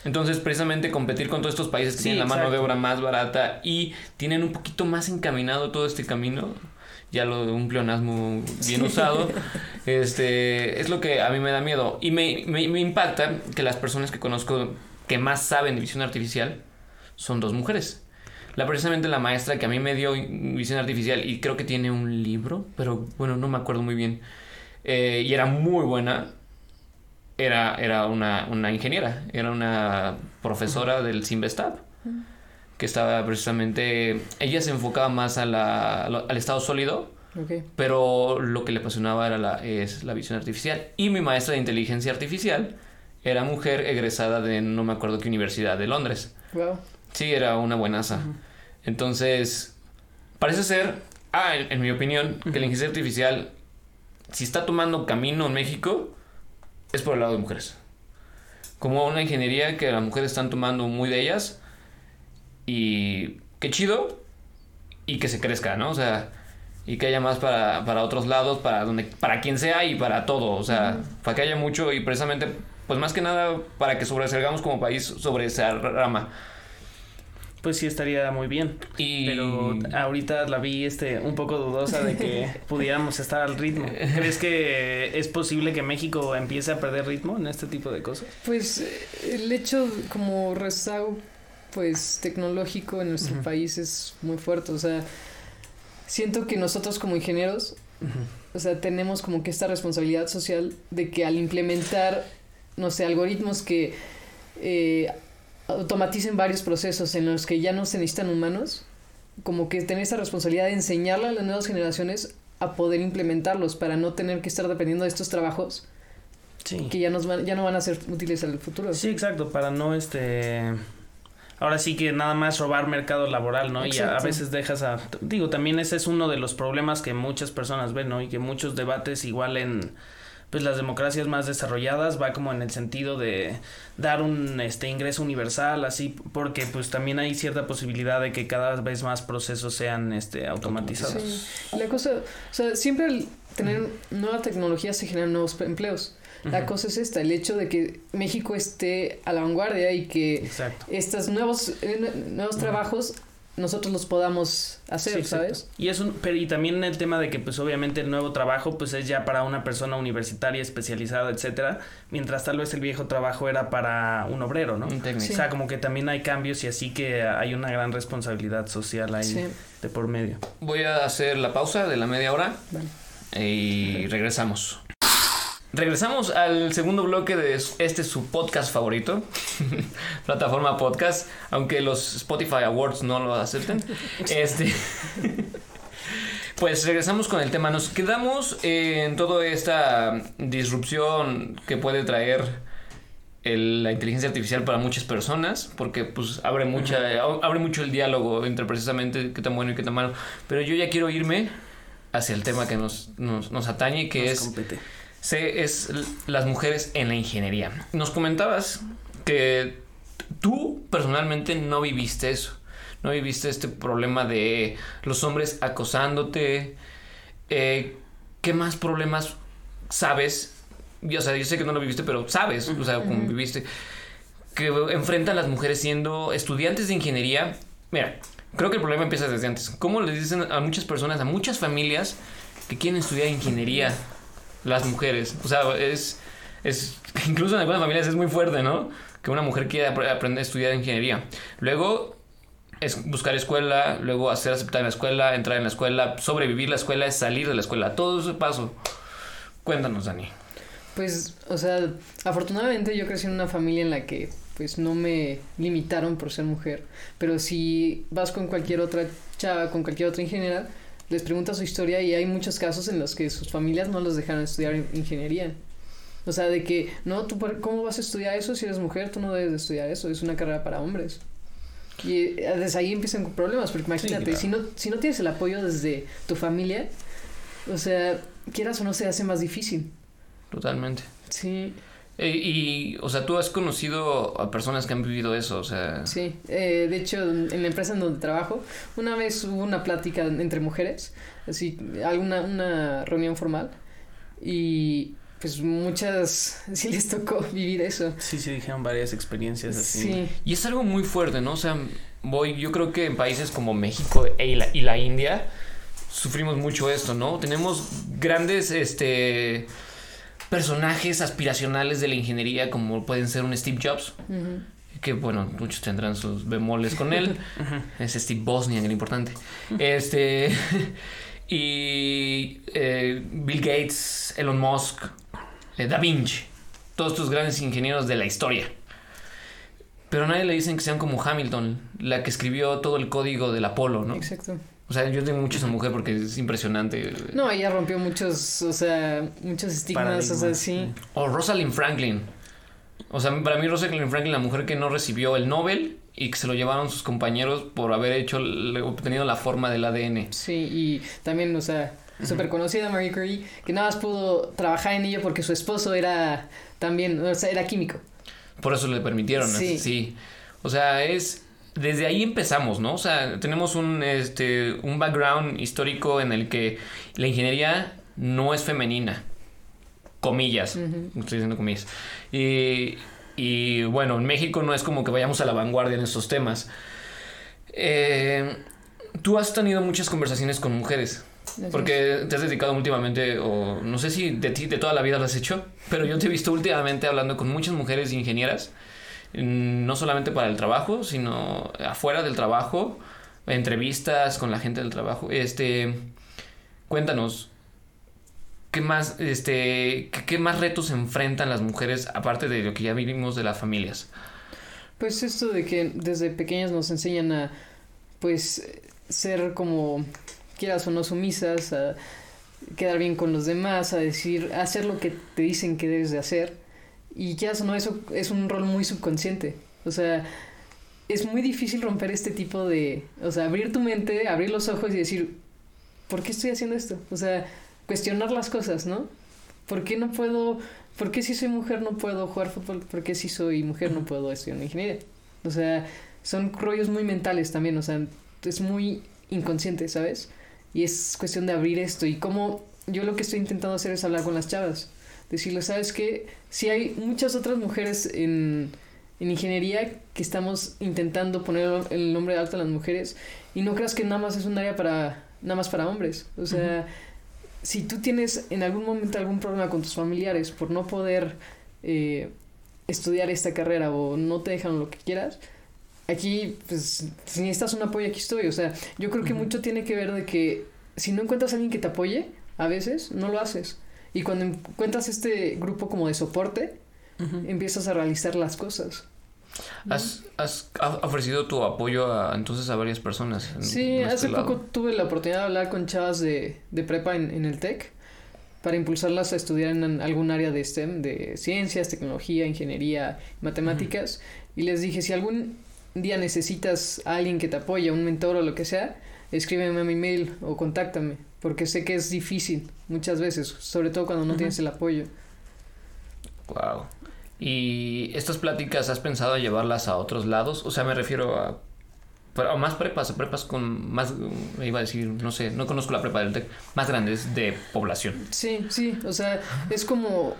Entonces, precisamente competir con todos estos países que Sí, tienen la mano de obra más barata y tienen un poquito más encaminado todo este camino, ya lo de un pleonasmo bien usado, este, es lo que a mí me da miedo. Y me, me, me impacta que las personas que conozco que más saben de visión artificial son dos mujeres. La precisamente la maestra que a mí me dio visión artificial y creo que tiene un libro, pero bueno, no me acuerdo muy bien. eh, y era muy buena. Era, era una, una ingeniera, era una profesora del Simvestab, que estaba precisamente, ella se enfocaba más a la- al estado sólido, pero lo que le apasionaba era la, es la visión artificial. Y mi maestra de inteligencia artificial era mujer egresada de no me acuerdo qué universidad de Londres. Wow. Sí, era una buenaza. Entonces, parece ser, ah, en, en mi opinión, que la inteligencia artificial, si está tomando camino en México, es por el lado de mujeres. Como una ingeniería que las mujeres están tomando muy de ellas. Y qué chido. Y que se crezca, ¿no? O sea, y que haya más para, para otros lados, para donde, para quien sea y para todo. O sea, para que haya mucho y precisamente, pues más que nada, para que sobresalgamos como país sobre esa rama. Pues sí estaría muy bien. Y... Pero ahorita la vi este un poco dudosa de que pudiéramos estar al ritmo. ¿Crees que es posible que México empiece a perder ritmo en este tipo de cosas? Pues eh, el hecho como rezago pues tecnológico en nuestro país es muy fuerte, o sea, siento que nosotros como ingenieros, o sea, tenemos como que esta responsabilidad social de que al implementar, no sé, algoritmos que eh, automaticen varios procesos en los que ya no se necesitan humanos, como que tener esa responsabilidad de enseñarle a las nuevas generaciones a poder implementarlos para no tener que estar dependiendo de estos trabajos Sí. que ya, nos van, ya no van a ser útiles en el futuro. Sí, exacto, para no este ahora sí que nada más robar mercado laboral, ¿no? Y a, a veces dejas a digo, también ese es uno de los problemas que muchas personas ven, ¿no? Y que muchos debates igual en pues las democracias más desarrolladas va como en el sentido de dar un este ingreso universal así porque pues también hay cierta posibilidad de que cada vez más procesos sean este automatizados. Sí. La cosa, o sea, siempre al tener nueva tecnología se generan nuevos empleos. La cosa es esta, el hecho de que México esté a la vanguardia y que Exacto. estos nuevos, eh, nuevos trabajos nosotros los podamos hacer, Sí. ¿sabes? Y es un, pero y también el tema de que pues obviamente el nuevo trabajo pues es ya para una persona universitaria especializada, etcétera, mientras tal vez el viejo trabajo era para un obrero, ¿no? Un técnico. Sí. O sea, como que también hay cambios y así que hay una gran responsabilidad social ahí Sí. de por medio. Voy a hacer la pausa de la media hora Vale. y regresamos. Regresamos al segundo bloque de este su podcast favorito, plataforma podcast, aunque los Spotify Awards no lo acepten. Este, Pues regresamos con el tema. Nos quedamos en toda esta disrupción que puede traer el- la inteligencia artificial para muchas personas, porque pues abre mucha, abre mucho el diálogo entre precisamente qué tan bueno y qué tan malo. Pero yo ya quiero irme hacia el tema que nos, nos, nos atañe, que Nos es compete. Se- es las mujeres en la ingeniería. Nos comentabas que tú personalmente no viviste eso. No viviste este problema de los hombres acosándote. Eh, ¿Qué más problemas sabes? Y, O sea, yo sé que no lo viviste, pero sabes, o sea, como viviste, que enfrentan las mujeres siendo estudiantes de ingeniería. Mira, creo que el problema empieza desde antes. ¿Cómo le dicen a muchas personas, a muchas familias que quieren estudiar ingeniería las mujeres? O sea, es, es incluso en algunas familias es muy fuerte, ¿no? Que una mujer quiera apre- aprender a estudiar ingeniería. Luego es buscar escuela, luego hacer aceptar en la escuela, entrar en la escuela, sobrevivir la escuela, es salir de la escuela, todo ese paso. Cuéntanos, Dani. Pues, o sea, afortunadamente yo crecí en una familia en la que pues no me limitaron por ser mujer, pero si vas con cualquier otra chava, con cualquier otra ingeniera, les preguntas su historia y hay muchos casos en los que sus familias no los dejaron estudiar in- ingeniería. O sea, de que, no, tú, ¿cómo vas a estudiar eso si eres mujer? Tú no debes de estudiar eso, es una carrera para hombres. Y eh, desde ahí empiezan problemas, porque imagínate, claro. si, no, si no tienes el apoyo desde tu familia, o sea, quieras o no se hace más difícil. Totalmente. Sí, E- y, o sea, tú has conocido a personas que han vivido eso, o sea... sí. Eh, de hecho, en la empresa en donde trabajo, una vez hubo una plática entre mujeres, así, alguna una reunión formal, y pues muchas sí les tocó vivir eso. Sí, sí, dijeron varias experiencias así. Sí, Y es algo muy fuerte, ¿no? O sea, voy, yo creo que en países como México e- y la, y la India sufrimos mucho esto, ¿no? Tenemos grandes, este personajes aspiracionales de la ingeniería como pueden ser un Steve Jobs, que bueno, muchos tendrán sus bemoles con él. es Steve Bosnian, el importante. Este. y eh, Bill Gates, Elon Musk, eh, Da Vinci. Todos estos grandes ingenieros de la historia. Pero a nadie le dicen que sean como Hamilton, la que escribió todo el código del Apolo, ¿no? exacto. O sea, yo tengo mucho esa mujer porque es impresionante. No, ella rompió muchos, o sea, muchos estigmas, o sea, sí. O Rosalind Franklin. O sea, para mí Rosalind Franklin, la mujer que no recibió el Nobel y que se lo llevaron sus compañeros por haber hecho, obtenido la forma del ADN. Sí, y también, o sea, súper conocida Marie Curie, que nada más pudo trabajar en ello porque su esposo era también, o sea, era químico. Por eso le permitieron, Sí. sí. O sea, es desde ahí empezamos, ¿no? O sea, tenemos un este un background histórico en el que la ingeniería no es femenina. Comillas. Ujú. Estoy diciendo comillas. Y, y bueno, en México no es como que vayamos a la vanguardia en estos temas. Eh, Tú has tenido muchas conversaciones con mujeres. Porque te has dedicado últimamente, o no sé si de ti, de toda la vida lo has hecho, pero yo te he visto últimamente hablando con muchas mujeres ingenieras, no solamente para el trabajo, sino afuera del trabajo, entrevistas con la gente del trabajo. Este, cuéntanos, ¿qué más, este, qué, más retos enfrentan las mujeres aparte de lo que ya vivimos de las familias? Pues esto de que desde pequeñas nos enseñan a, pues, ser como, quieras o no, sumisas, a quedar bien con los demás, a decir, a hacer lo que te dicen que debes de hacer. Y quieras o no, eso es un rol muy subconsciente. O sea, es muy difícil romper este tipo de, o sea, abrir tu mente, abrir los ojos y decir, ¿por qué estoy haciendo esto? O sea, cuestionar las cosas, ¿no? ¿Por qué no puedo, por qué si soy mujer no puedo jugar fútbol? ¿Por qué si soy mujer no puedo estudiar ingeniería? O sea, son rollos muy mentales también, o sea, es muy inconsciente, ¿sabes? Y es cuestión de abrir esto y como yo lo que estoy intentando hacer es hablar con las chavas, decirles, ¿sabes qué? Si hay muchas otras mujeres en, en ingeniería que estamos intentando poner el nombre alto a las mujeres y no creas que nada más es un área para nada más para hombres, o sea, si tú tienes en algún momento algún problema con tus familiares por no poder eh, estudiar esta carrera o no te dejan lo que quieras, aquí, pues, si necesitas un apoyo, aquí estoy. O sea, yo creo que mucho tiene que ver de que si no encuentras a alguien que te apoye, a veces no lo haces. Y cuando encuentras este grupo como de soporte, empiezas a realizar las cosas. Has, has ofrecido tu apoyo a, entonces a varias personas. sí, hace poco tuve la oportunidad de hablar con chavas de, de prepa en, en, el TEC para impulsarlas a estudiar en algún área de STEM, de ciencias, tecnología, ingeniería, matemáticas. Y les dije, si algún día necesitas a alguien que te apoye, un mentor o lo que sea, escríbeme a mi mail o contáctame, porque sé que es difícil muchas veces, sobre todo cuando no tienes el apoyo. Wow. ¿Y estas pláticas has pensado llevarlas a otros lados? O sea, me refiero a, a más prepas, a prepas con más, iba a decir, no sé, no conozco la prepa del TEC, más grandes de población. Sí, sí, o sea, es como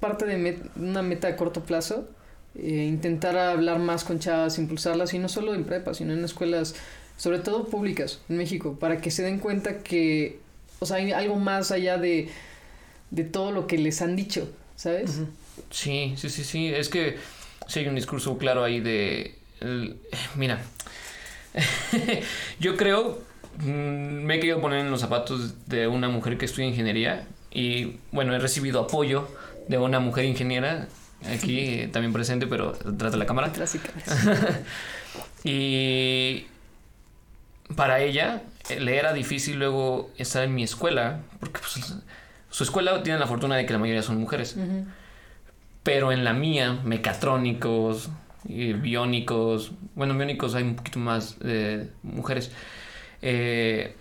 parte de una meta a corto plazo, eh, intentar hablar más con chavas, impulsarlas, y no solo en prepa, sino en escuelas, sobre todo públicas en México, para que se den cuenta que, o sea, hay algo más allá de, de todo lo que les han dicho, ¿sabes? Sí, sí, sí, sí. Es que sí hay un discurso claro ahí de... mira, yo creo, mm, me he querido poner en los zapatos de una mujer que estudia ingeniería y bueno, he recibido apoyo de una mujer ingeniera aquí también presente, pero detrás de la cámara. y para ella le era difícil luego estar en mi escuela, porque pues, su escuela tiene la fortuna de que la mayoría son mujeres. Pero en la mía, mecatrónicos, biónicos, bueno, biónicos hay un poquito más de mujeres, eh,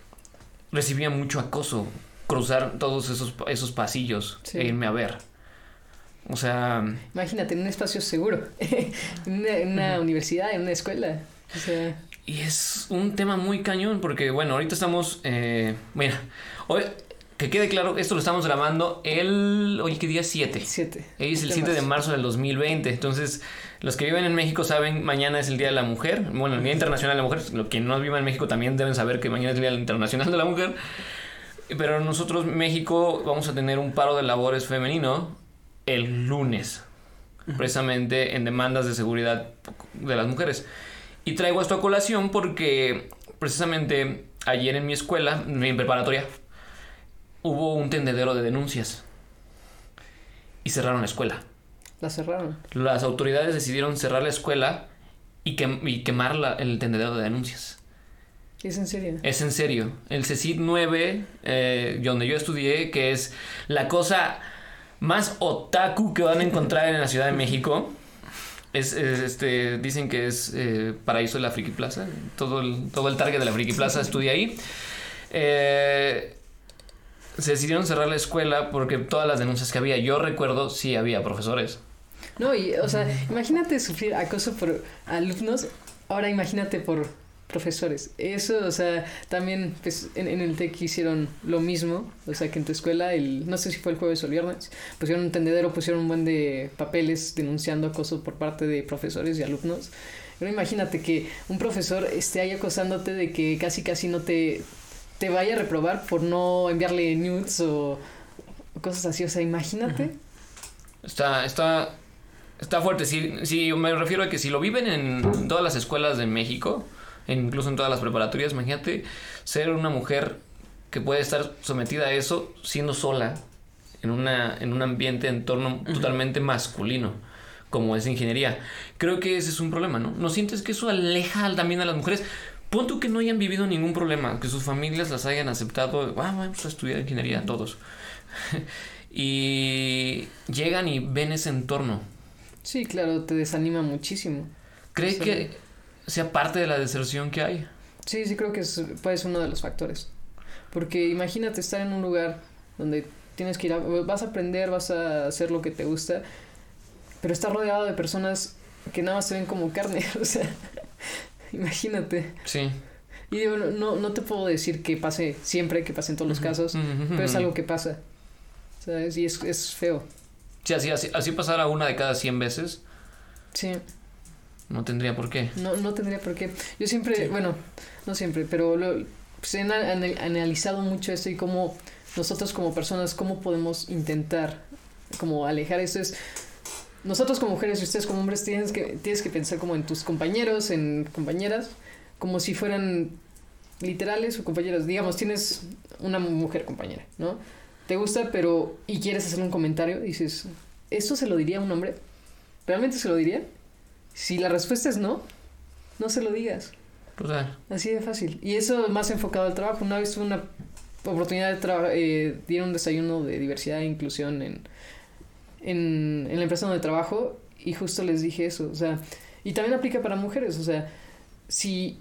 recibía mucho acoso cruzar todos esos, esos pasillos e irme a ver. O sea... Imagínate, en un espacio seguro, en una, universidad, en una escuela. Y es un tema muy cañón porque, bueno, ahorita estamos... Eh, mira, hoy, que quede claro, esto lo estamos grabando el. Oye, ¿qué día? 7. 7. Es el 7 de marzo del 2020. Entonces, los que viven en México saben, mañana es el Día de la Mujer. Bueno, el Día Internacional de la Mujer. Los que no viven en México también deben saber que mañana es el Día Internacional de la Mujer. Pero nosotros, México, vamos a tener un paro de labores femenino el lunes. Precisamente en demandas de seguridad de las mujeres. Y traigo esto a colación porque precisamente ayer en mi escuela, en mi preparatoria, hubo un tendedero de denuncias y cerraron la escuela. La cerraron. Las autoridades decidieron cerrar la escuela y, quemar el tendedero de denuncias. ¿Es en serio? Es en serio. El CECID 9, eh, donde yo estudié, que es la cosa más otaku que van a encontrar en la Ciudad de México. Es, este, dicen que es eh, paraíso de la Friki Plaza. Todo el, todo el target de la Friki Plaza estudia ahí. Eh, se decidieron cerrar la escuela porque todas las denuncias que había, yo recuerdo, sí había profesores. No, y, o sea, imagínate sufrir acoso por alumnos, ahora imagínate por profesores. Eso, o sea, también pues, en, el TEC hicieron lo mismo, o sea, que en tu escuela, el, no sé si fue el jueves o el viernes, pusieron un tendedero, pusieron un buen de papeles denunciando acoso por parte de profesores y alumnos. Pero imagínate que un profesor esté ahí acosándote de que casi casi no te te vaya a reprobar por no enviarle nudes o, cosas así. O sea, imagínate. Está, está, está fuerte. Si, si me refiero a que si lo viven en todas las escuelas de México, incluso en todas las preparatorias, imagínate ser una mujer que puede estar sometida a eso siendo sola en, una, en un ambiente, entorno totalmente masculino como es ingeniería. Creo que ese es un problema, ¿no? ¿No sientes que eso aleja también a las mujeres? Punto que no hayan vivido ningún problema, que sus familias las hayan aceptado, ah, vamos a estudiar ingeniería todos. y llegan y ven ese entorno. Sí, claro, te desanima muchísimo. ¿Cree que sea parte de la deserción que hay? Sí, sí, creo que es, puede ser uno de los factores. Porque imagínate estar en un lugar donde tienes que ir a, vas a aprender, vas a hacer lo que te gusta, pero estar rodeado de personas que nada más te ven como carne, o sea, Imagínate. Sí. Y digo, no, no te puedo decir que pase siempre, que pase en todos los casos, pero es algo que pasa. ¿Sabes? Y es, es feo. Sí, así, así, así pasara una de cada 100 veces. Sí. No tendría por qué. No, no tendría por qué. Yo siempre, bueno, no siempre, pero lo, pues he analizado mucho esto y cómo nosotros como personas, cómo podemos intentar como alejar eso. Es, nosotros como mujeres y ustedes como hombres tienes que, tienes que pensar como en tus compañeros, en compañeras, como si fueran literales o compañeras. Digamos, tienes una mujer compañera, ¿no? Te gusta, pero y quieres hacer un comentario, dices, ¿esto se lo diría a un hombre? ¿Realmente se lo diría? Si la respuesta es no, no se lo digas. Total. Así de fácil. Y eso más enfocado al trabajo. Una vez tuve una oportunidad de trabajar, eh, dieron un desayuno de diversidad e inclusión en, en, en la empresa donde trabajo y justo les dije eso. O sea, y también aplica para mujeres. O sea, si,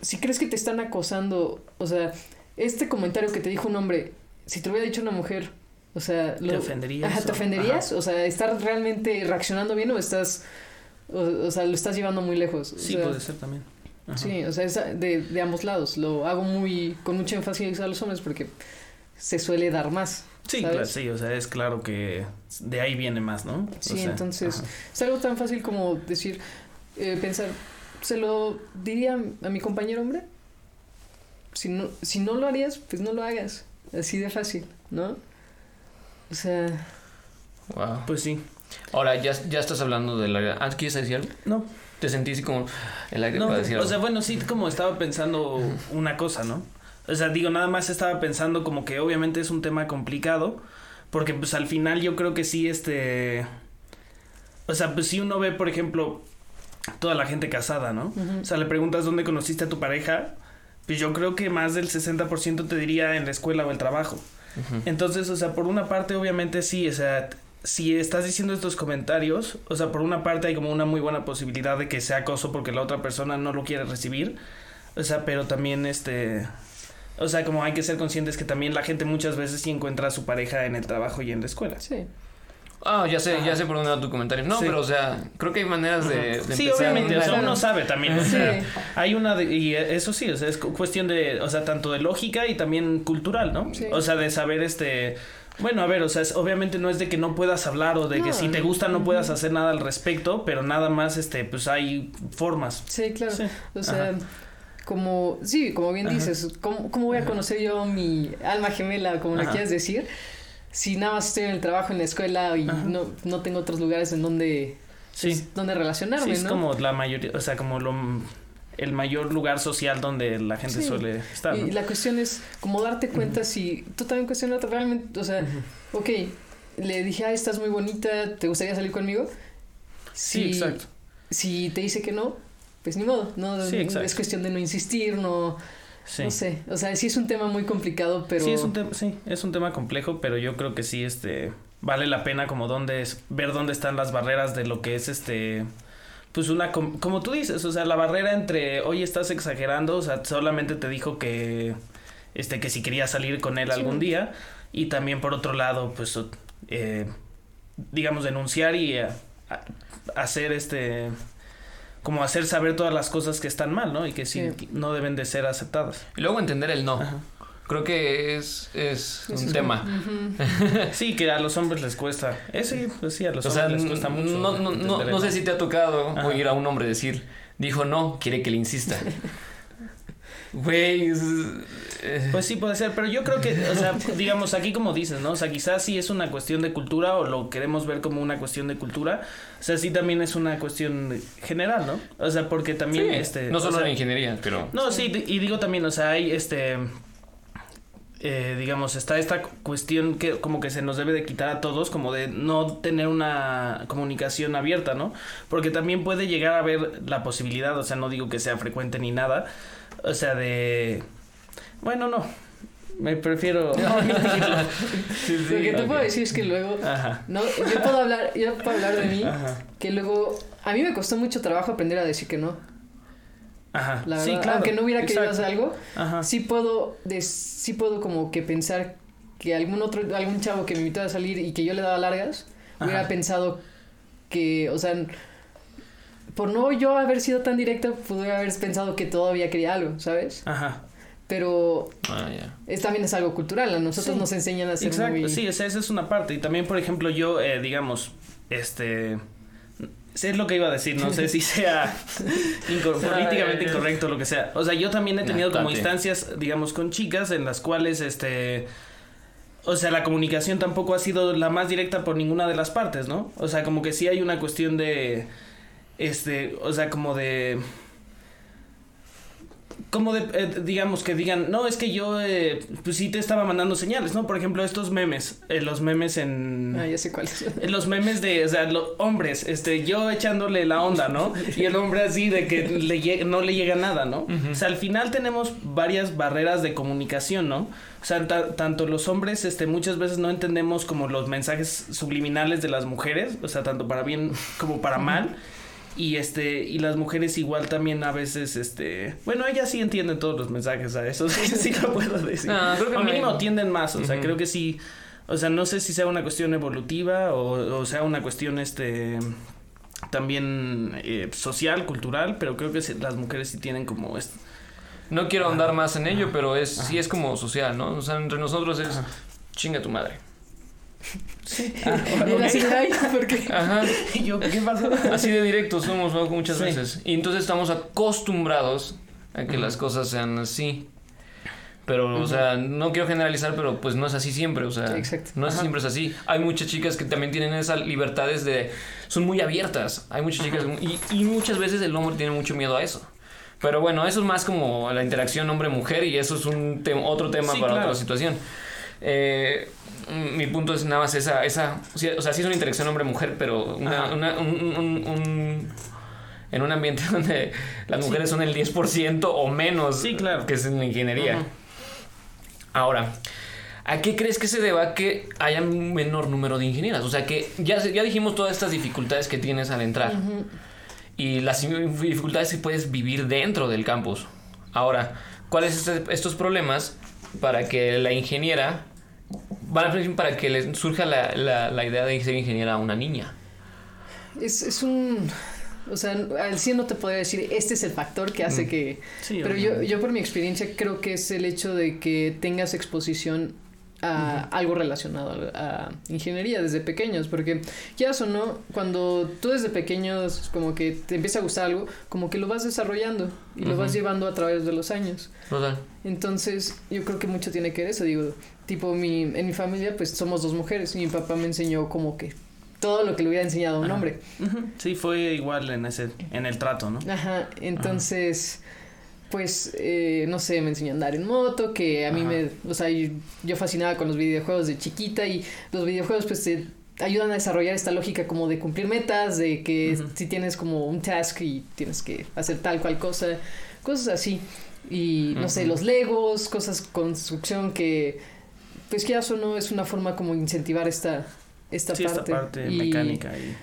si crees que te están acosando, o sea, este comentario que te dijo un hombre, si te lo hubiera dicho una mujer, o sea, ¿Te ofenderías? Ajá, ¿te ofenderías? ajá. O sea, ¿estás realmente reaccionando bien o estás, o, o sea, lo estás llevando muy lejos? O Sí, sea, puede ser también. Ajá. Sí, o sea, es de, de ambos lados. Lo hago muy con mucho énfasis a los hombres porque se suele dar más. Sí, claro, sí, o sea, es claro que de ahí viene más, ¿no? O Sí, sea, entonces ajá. es algo tan fácil como decir, eh, pensar, ¿se lo diría a mi compañero hombre? Si no, si no lo harías, pues no lo hagas. Así de fácil, ¿no? O sea, Wow. Pues sí. Ahora, ya, ya estás hablando de la... Ah, ¿quieres decir algo? No, Te sentí así como el aire no, para decir o sea, bueno, sí, como estaba pensando una cosa, ¿no? O sea, digo, nada más estaba pensando como que obviamente es un tema complicado, porque pues al final yo creo que sí, este... O sea, pues si uno ve, por ejemplo, toda la gente casada, ¿no? O sea, le preguntas dónde conociste a tu pareja, pues yo creo que más del 60% te diría en la escuela o el trabajo. Entonces, o sea, por una parte, obviamente sí, o sea, si estás diciendo estos comentarios, o sea, por una parte hay como una muy buena posibilidad de que sea acoso porque la otra persona no lo quiere recibir, o sea, pero también este, o sea, como hay que ser conscientes que también la gente muchas veces sí encuentra a su pareja en el trabajo y en la escuela. sí. Ah, ya sé, ya sé por dónde va tu comentario. No, Sí. pero o sea, creo que hay maneras de, de Sí, empezar obviamente, o sea, uno sabe también, o Sí. sea, hay una de- y eso sí, o sea, es cu- cuestión de, o sea, tanto de lógica y también cultural, ¿no? Sí. O sea, de saber este bueno, a ver, o sea, es- obviamente no es de que no puedas hablar o de que si te gusta no puedas hacer nada al respecto, pero nada más, este, pues hay formas. Sí, claro. Sí. O sea, Ajá. como, sí, como bien Ajá. dices, ¿cómo, cómo voy a conocer yo mi alma gemela, como la Ajá. quieras decir, si nada más estoy en el trabajo, en la escuela y no, no tengo otros lugares en donde, Sí. pues, donde relacionarme, Sí, es ¿no? como la mayoría, o sea, como lo el mayor lugar social donde la gente Sí. suele estar. Y la cuestión es como darte cuenta si tú también cuestionarte realmente, o sea, Ujú. ok, le dije, ah, estás muy bonita, ¿te gustaría salir conmigo? Sí, Si- exacto. Si te dice que no, pues ni modo, no Sí, es cuestión de no insistir, no, Sí. no sé, o sea, sí es un tema muy complicado, pero Sí, es un tema, sí, es un tema complejo, pero yo creo que sí, este, vale la pena como dónde es, ver dónde están las barreras de lo que es este, pues una, com- como tú dices, o sea, la barrera entre, oye, estás exagerando, o sea, solamente te dijo que, este, que si quería salir con él Sí. algún día, y también por otro lado, pues, eh, digamos, denunciar y eh, a- hacer este, como hacer saber todas las cosas que están mal, ¿no? Y que sí, Sí. no deben de ser aceptadas. Y luego entender el no. Ajá. Creo que es, es Eso un es tema. Sí, que a los hombres les cuesta. Sí, pues sí, a los O sea, hombres les cuesta mucho. no, no, no, no sé si te ha tocado Ajá. oír a un hombre decir, dijo no, quiere que le insista. Güey, es- eh, Pues sí, puede ser, pero yo creo que, o sea, digamos, aquí como dices, ¿no? O sea, quizás sí es una cuestión de cultura o lo queremos ver como una cuestión de cultura. O sea, sí también es una cuestión general, ¿no? O sea, porque también, sí, este... no o solo sea, en ingeniería, pero... No, sí, y digo también, o sea, hay este. Eh, digamos, está esta cuestión que como que se nos debe de quitar a todos, como de no tener una comunicación abierta, ¿no? Porque también puede llegar a haber la posibilidad, o sea, no digo que sea frecuente ni nada, o sea, de... Bueno, no, me prefiero... no decirlo. Sí, sí, Lo que te puedo decir es que luego, Ajá, no, yo puedo hablar, yo puedo hablar de mí, ajá, que luego, a mí me costó mucho trabajo aprender a decir que no, ajá. la sí, verdad, claro. aunque no hubiera querido exacto. hacer algo, Ajá. sí puedo, des- sí puedo como que pensar que algún otro, algún chavo que me invitó a salir y que yo le daba largas, hubiera pensado que, o sea, por no yo haber sido tan directa, pudiera haber pensado que todavía quería algo, ¿sabes? Ajá. Pero Ah, es, también es algo cultural, a nosotros Sí. nos enseñan a ser Exacto, muy... sí, esa, esa es una parte. Y también, por ejemplo, yo, eh, digamos, este... sé lo que iba a decir, no sé si sea incor- políticamente incorrecto o lo que sea. O sea, yo también he tenido como instancias, digamos, con chicas en las cuales, este... O sea, la comunicación tampoco ha sido la más directa por ninguna de las partes, ¿no? O sea, como que sí hay una cuestión de... Este, o sea, como de... como de, eh, digamos que digan, no, es que yo, eh, pues sí te estaba mandando señales, ¿no? Por ejemplo, estos memes, eh, los memes en... Ah, ya sé cuáles. Los memes de, o sea, los hombres, este, yo echándole la onda, ¿no? Y el hombre así de que le no le llega nada, ¿no? O sea, al final tenemos varias barreras de comunicación, ¿no? O sea, tanto los hombres, este, muchas veces no entendemos como los mensajes subliminales de las mujeres, o sea, tanto para bien como para mal. Y este, y las mujeres igual también a veces, este, bueno, ellas sí entienden todos los mensajes a eso, sí, sí lo puedo decir. No, creo que o mínimo entienden más, o sea, creo que sí, o sea, no sé si sea una cuestión evolutiva o, sea una cuestión, este, también eh, social, cultural, pero creo que las mujeres sí tienen como... Este, no quiero ahondar más en ello, pero es sí es como social, ¿no? O sea, entre nosotros es chinga tu madre. Sí. Ah, Ajá. yo, ¿qué pasó? Así de directo somos muchas veces. Y entonces estamos acostumbrados a que las cosas sean así. Pero, o sea, no quiero generalizar, pero pues no es así siempre, o sea, no es siempre es así. Hay muchas chicas que también tienen esas libertades de, son muy abiertas. Hay muchas chicas y, y muchas veces el hombre tiene mucho miedo a eso. Pero bueno, eso es más como la interacción hombre-mujer y eso es un otro tema para otra situación. Eh, mi punto es nada más esa, esa o sea, sí es una interacción hombre-mujer, pero una, un, en un ambiente donde las mujeres son el 10% o menos sí, claro. que es en la ingeniería. Ahora, ¿a qué crees que se deba que haya un menor número de ingenieras? O sea, que ya, ya dijimos todas estas dificultades que tienes al entrar y las dificultades que puedes vivir dentro del campus. Ahora, ¿cuáles son estos problemas para que la ingeniera van para que le surja la, la, idea de ser ingeniera a una niña. Es, es un... O sea, al 100 no te podría decir, este es el factor que hace mm. que... pero yo, yo por mi experiencia creo que es el hecho de que tengas exposición a algo relacionado a, ingeniería desde pequeños, porque ya o no, cuando tú desde pequeños como que te empieza a gustar algo, como que lo vas desarrollando y lo vas llevando a través de los años. Entonces, yo creo que mucho tiene que ver eso, digo, tipo mi, en mi familia pues somos dos mujeres y mi papá me enseñó como que todo lo que le hubiera enseñado a un hombre. Sí, fue igual en ese en el trato, ¿no? Ajá, entonces pues, eh, no sé, me enseñó a andar en moto, que a mí me, o sea, yo, fascinaba con los videojuegos de chiquita y los videojuegos pues te ayudan a desarrollar esta lógica como de cumplir metas, de que si tienes como un task y tienes que hacer tal cual cosa, cosas así. Y no sé, los legos, cosas construcción que, pues que eso no es una forma como incentivar esta, esta parte. Esta parte mecánica y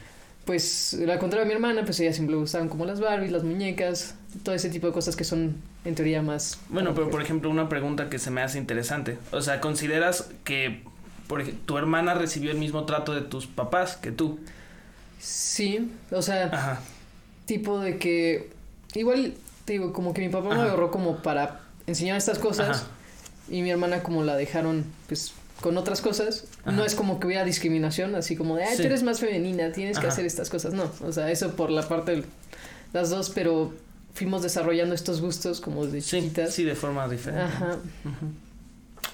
pues la contrario de mi hermana, pues ella siempre le gustaban como las Barbies, las muñecas, todo ese tipo de cosas que son en teoría más... Bueno, pero por ejemplo una pregunta que se me hace interesante. O sea, ¿consideras que por tu hermana recibió el mismo trato de tus papás que tú? Sí, o sea, tipo de que igual, te digo, como que mi papá me agarró como para enseñar estas cosas y mi hermana como la dejaron pues con otras cosas. No es como que hubiera discriminación, así como de, ay, tú eres más femenina, tienes que hacer estas cosas. No, o sea, eso por la parte de las dos, pero fuimos desarrollando estos gustos como de chiquitas. Sí, de forma diferente. Ajá.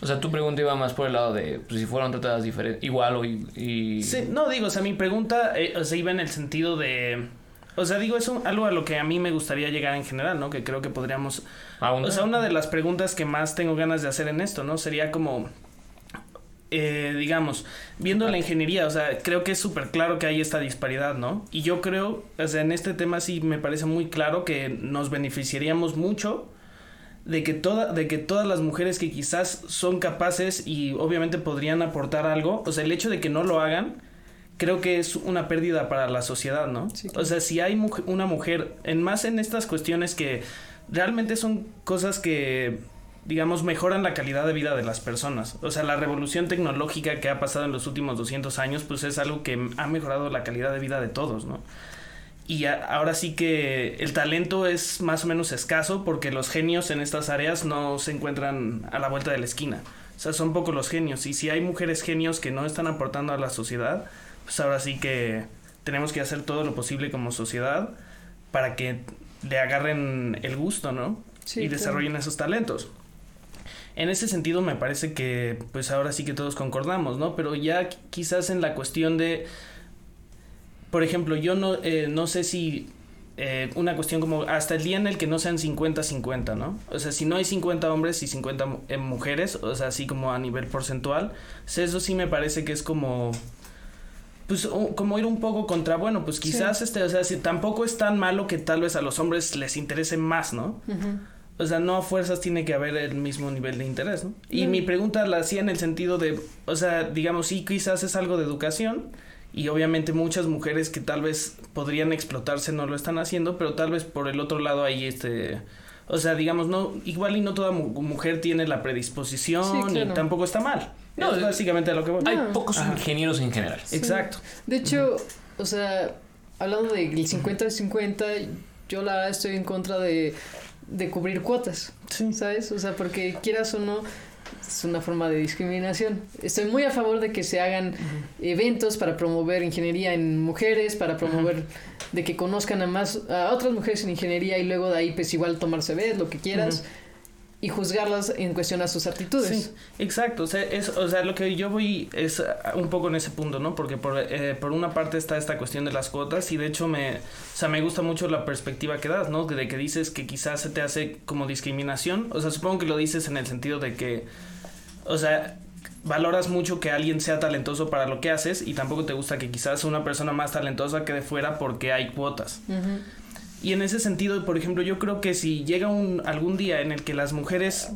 O sea, tu pregunta iba más por el lado de pues, si fueron tratadas diferente, igual o y... Sí, no digo, o sea, mi pregunta eh, o sea, iba en el sentido de... O sea, digo, eso algo a lo que a mí me gustaría llegar en general, ¿no? Que creo que podríamos... O sea, una de las preguntas que más tengo ganas de hacer en esto, ¿no? Sería como eh, digamos, viendo la ingeniería, o sea, creo que es súper claro que hay esta disparidad, ¿no? Y yo creo, o sea, en este tema sí me parece muy claro que nos beneficiaríamos mucho de que, toda, de que todas las mujeres que quizás son capaces y obviamente podrían aportar algo, o sea, el hecho de que no lo hagan, creo que es una pérdida para la sociedad, ¿no? O sea, si hay una mujer, en más en estas cuestiones que realmente son cosas que digamos, mejoran la calidad de vida de las personas. O sea, la revolución tecnológica que ha pasado en los últimos 200 años, pues es algo que ha mejorado la calidad de vida de todos, ¿no? Y ahora sí que el talento es más o menos escaso porque los genios en estas áreas no se encuentran a la vuelta de la esquina. O sea, son pocos los genios. Y si hay mujeres genios que no están aportando a la sociedad, pues ahora sí que tenemos que hacer todo lo posible como sociedad para que le agarren el gusto, ¿no? y desarrollen esos talentos. En ese sentido me parece que pues ahora sí que todos concordamos, ¿no? Pero ya quizás en la cuestión de, por ejemplo, yo no, eh, no sé si eh, una cuestión como hasta el día en el que no sean 50-50, ¿no? O sea, si no hay 50 hombres y 50 eh, mujeres, o sea, así como a nivel porcentual, eso sí me parece que es como pues como ir un poco contra, bueno, pues quizás este, o sea, si tampoco es tan malo que tal vez a los hombres les interese más, ¿no? O sea, no a fuerzas tiene que haber el mismo nivel de interés, ¿no? Y mi pregunta la hacía en el sentido de, o sea, digamos, sí, quizás es algo de educación, y obviamente muchas mujeres que tal vez podrían explotarse no lo están haciendo, pero tal vez por el otro lado hay este... O sea, digamos, no, igual y no toda mujer tiene la predisposición y tampoco está mal. No, es básicamente lo que voy. Hay pocos ingenieros en general. Exacto. De hecho, o sea, hablando del 50-50, yo la estoy en contra de, de cubrir cuotas. Sí. ¿Sabes? O sea, porque quieras o no, es una forma de discriminación. Estoy muy a favor de que se hagan eventos para promover ingeniería en mujeres, para promover de que conozcan a más a otras mujeres en ingeniería y luego de ahí pues igual tomarse ver lo que quieras. Y juzgarlas en cuestión a sus actitudes. Sí, exacto. O sea, es, o sea, lo que yo voy es un poco en ese punto, ¿no? Porque por, eh, por una parte está esta cuestión de las cuotas y de hecho me, o sea, me gusta mucho la perspectiva que das, ¿no? De que dices que quizás se te hace como discriminación. O sea, supongo que lo dices en el sentido de que o sea, valoras mucho que alguien sea talentoso para lo que haces y tampoco te gusta que quizás una persona más talentosa quede fuera porque hay cuotas. Y en ese sentido, por ejemplo, yo creo que si llega un, algún día en el que las mujeres,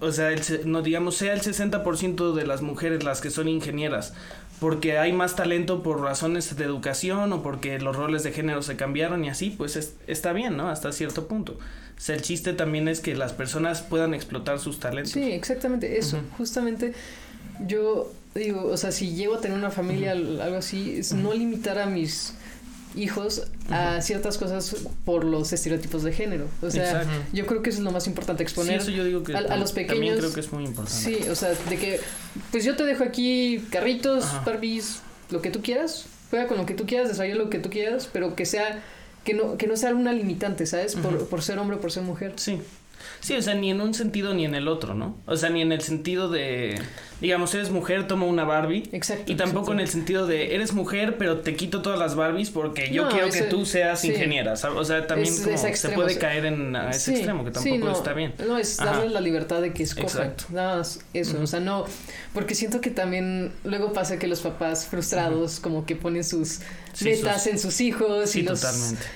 o sea, no digamos, sea el 60% de las mujeres las que son ingenieras, porque hay más talento por razones de educación o porque los roles de género se cambiaron y así, pues está bien, ¿no? Hasta cierto punto sea, el chiste también es que las personas puedan explotar sus talentos. Sí, exactamente eso. Justamente yo digo, o sea, si llego a tener una familia, algo así, es no limitar a mis hijos a ciertas cosas por los estereotipos de género. O sea, yo creo que eso es lo más importante, exponer eso yo digo que a, los pequeños. También creo que es muy importante. Sí, o sea, de que, pues yo te dejo aquí carritos, Barbies, lo que tú quieras, juega con lo que tú quieras, desarrolla lo que tú quieras, pero que sea que no, que no sea una limitante, ¿sabes? Por, por ser hombre o por ser mujer. Sí. Sí, o sea, ni en un sentido ni en el otro, ¿no? O sea, ni en el sentido de, digamos, eres mujer, toma una Barbie. Exacto. Y tampoco en el sentido de, eres mujer, pero te quito todas las Barbies porque yo quiero que tú seas ingeniera. O sea, también como se puede caer en ese extremo, que tampoco está bien. No, es darle la libertad de que escoja. Nada más eso. O sea, no, porque siento que también luego pasa que los papás frustrados como que ponen sus metas en sus hijos y los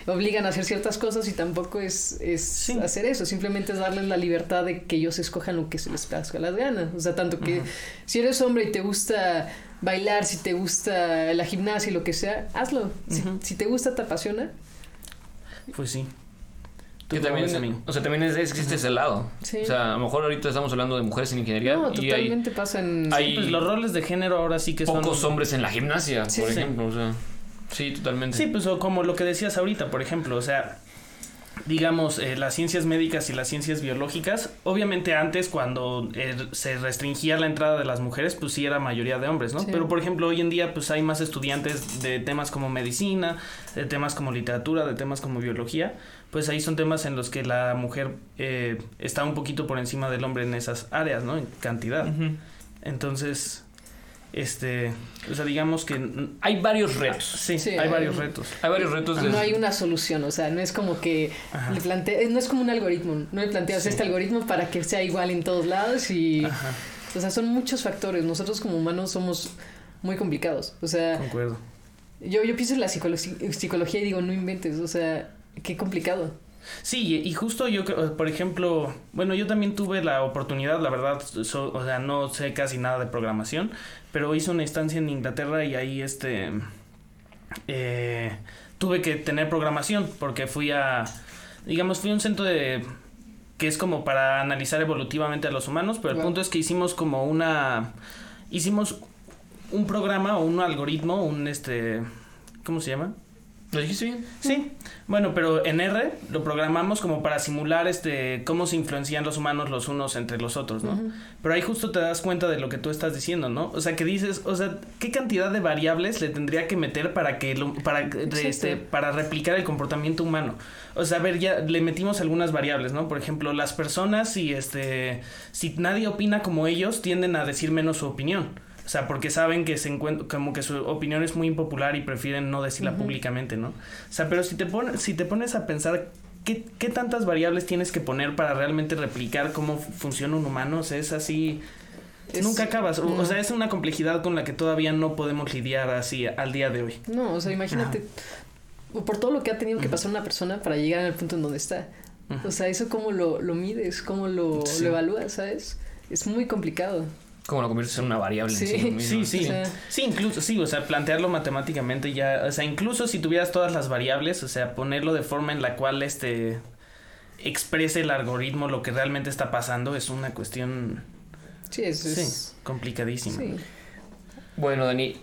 obligan a hacer ciertas cosas y tampoco es, es hacer eso, simplemente es darles la libertad de que ellos escojan lo que se les plazca las ganas. O sea, tanto que si eres hombre y te gusta bailar, si te gusta la gimnasia y lo que sea, hazlo. si, te gusta, te apasiona. Pues sí. Que también, o sea, también es, existe ese lado. O sea, a lo mejor ahorita estamos hablando de mujeres en ingeniería. No, totalmente pasa en... Hay pues los roles de género ahora sí que son... Pocos hombres en la gimnasia, por ejemplo. O sea... Sí, totalmente. Sí, pues como lo que decías ahorita, por ejemplo, o sea, digamos, eh, las ciencias médicas y las ciencias biológicas, obviamente antes cuando eh, se restringía la entrada de las mujeres, pues sí era mayoría de hombres, ¿no? Pero por ejemplo, hoy en día pues hay más estudiantes de temas como medicina, de temas como literatura, de temas como biología, pues ahí son temas en los que la mujer eh, está un poquito por encima del hombre en esas áreas, ¿no? En cantidad. Entonces, este, o sea, digamos que hay varios retos. Sí, sí hay, varios retos. Hay varios retos. No hay una solución, o sea, no es como que le plante no es como un algoritmo, no le planteas este algoritmo para que sea igual en todos lados y o sea, son muchos factores. Nosotros como humanos somos muy complicados, o sea, Concuerdo. Yo yo pienso en la psicología y digo, no inventes, o sea, qué complicado. Sí, y justo yo, por ejemplo, bueno, yo también tuve la oportunidad, la verdad, o sea, no sé casi nada de programación, pero hice una estancia en Inglaterra y ahí, este, eh, tuve que tener programación porque fui a, digamos, fui a un centro de que es como para analizar evolutivamente a los humanos, pero el punto es que hicimos como una, hicimos un programa o un algoritmo, un, este, ¿cómo se llama? ¿Lo dijiste bien? Sí. Bueno, pero en R lo programamos como para simular este cómo se influencian los humanos los unos entre los otros, ¿no? Pero ahí justo te das cuenta de lo que tú estás diciendo, ¿no? O sea, que dices, o sea, ¿qué cantidad de variables le tendría que meter para que lo, para este para replicar el comportamiento humano? O sea, a ver, ya le metimos algunas variables, ¿no? Por ejemplo, las personas si este si nadie opina como ellos tienden a decir menos su opinión O sea, porque saben que se encuentra, como que su opinión es muy impopular y prefieren no decirla públicamente, ¿no? O sea, pero si te, pones si te pones a pensar ¿Qué, ¿qué, tantas variables tienes que poner para realmente replicar cómo funciona un humano? O sea, es así. Es, nunca acabas. O, sea, es una complejidad con la que todavía no podemos lidiar así al día de hoy. No, o sea, imagínate. Por todo lo que ha tenido que pasar una persona para llegar al punto en donde está. O sea, eso cómo lo, lo mides, cómo lo, lo evalúas, ¿sabes? Es muy complicado. Como lo conviertes en una variable sí, en sí Sí, sí. O sea, sí, incluso, sí, o sea, plantearlo matemáticamente ya, o sea, incluso si tuvieras todas las variables, o sea, ponerlo de forma en la cual este exprese el algoritmo lo que realmente está pasando es una cuestión sí, es, es... complicadísima. Sí. Bueno, Dani,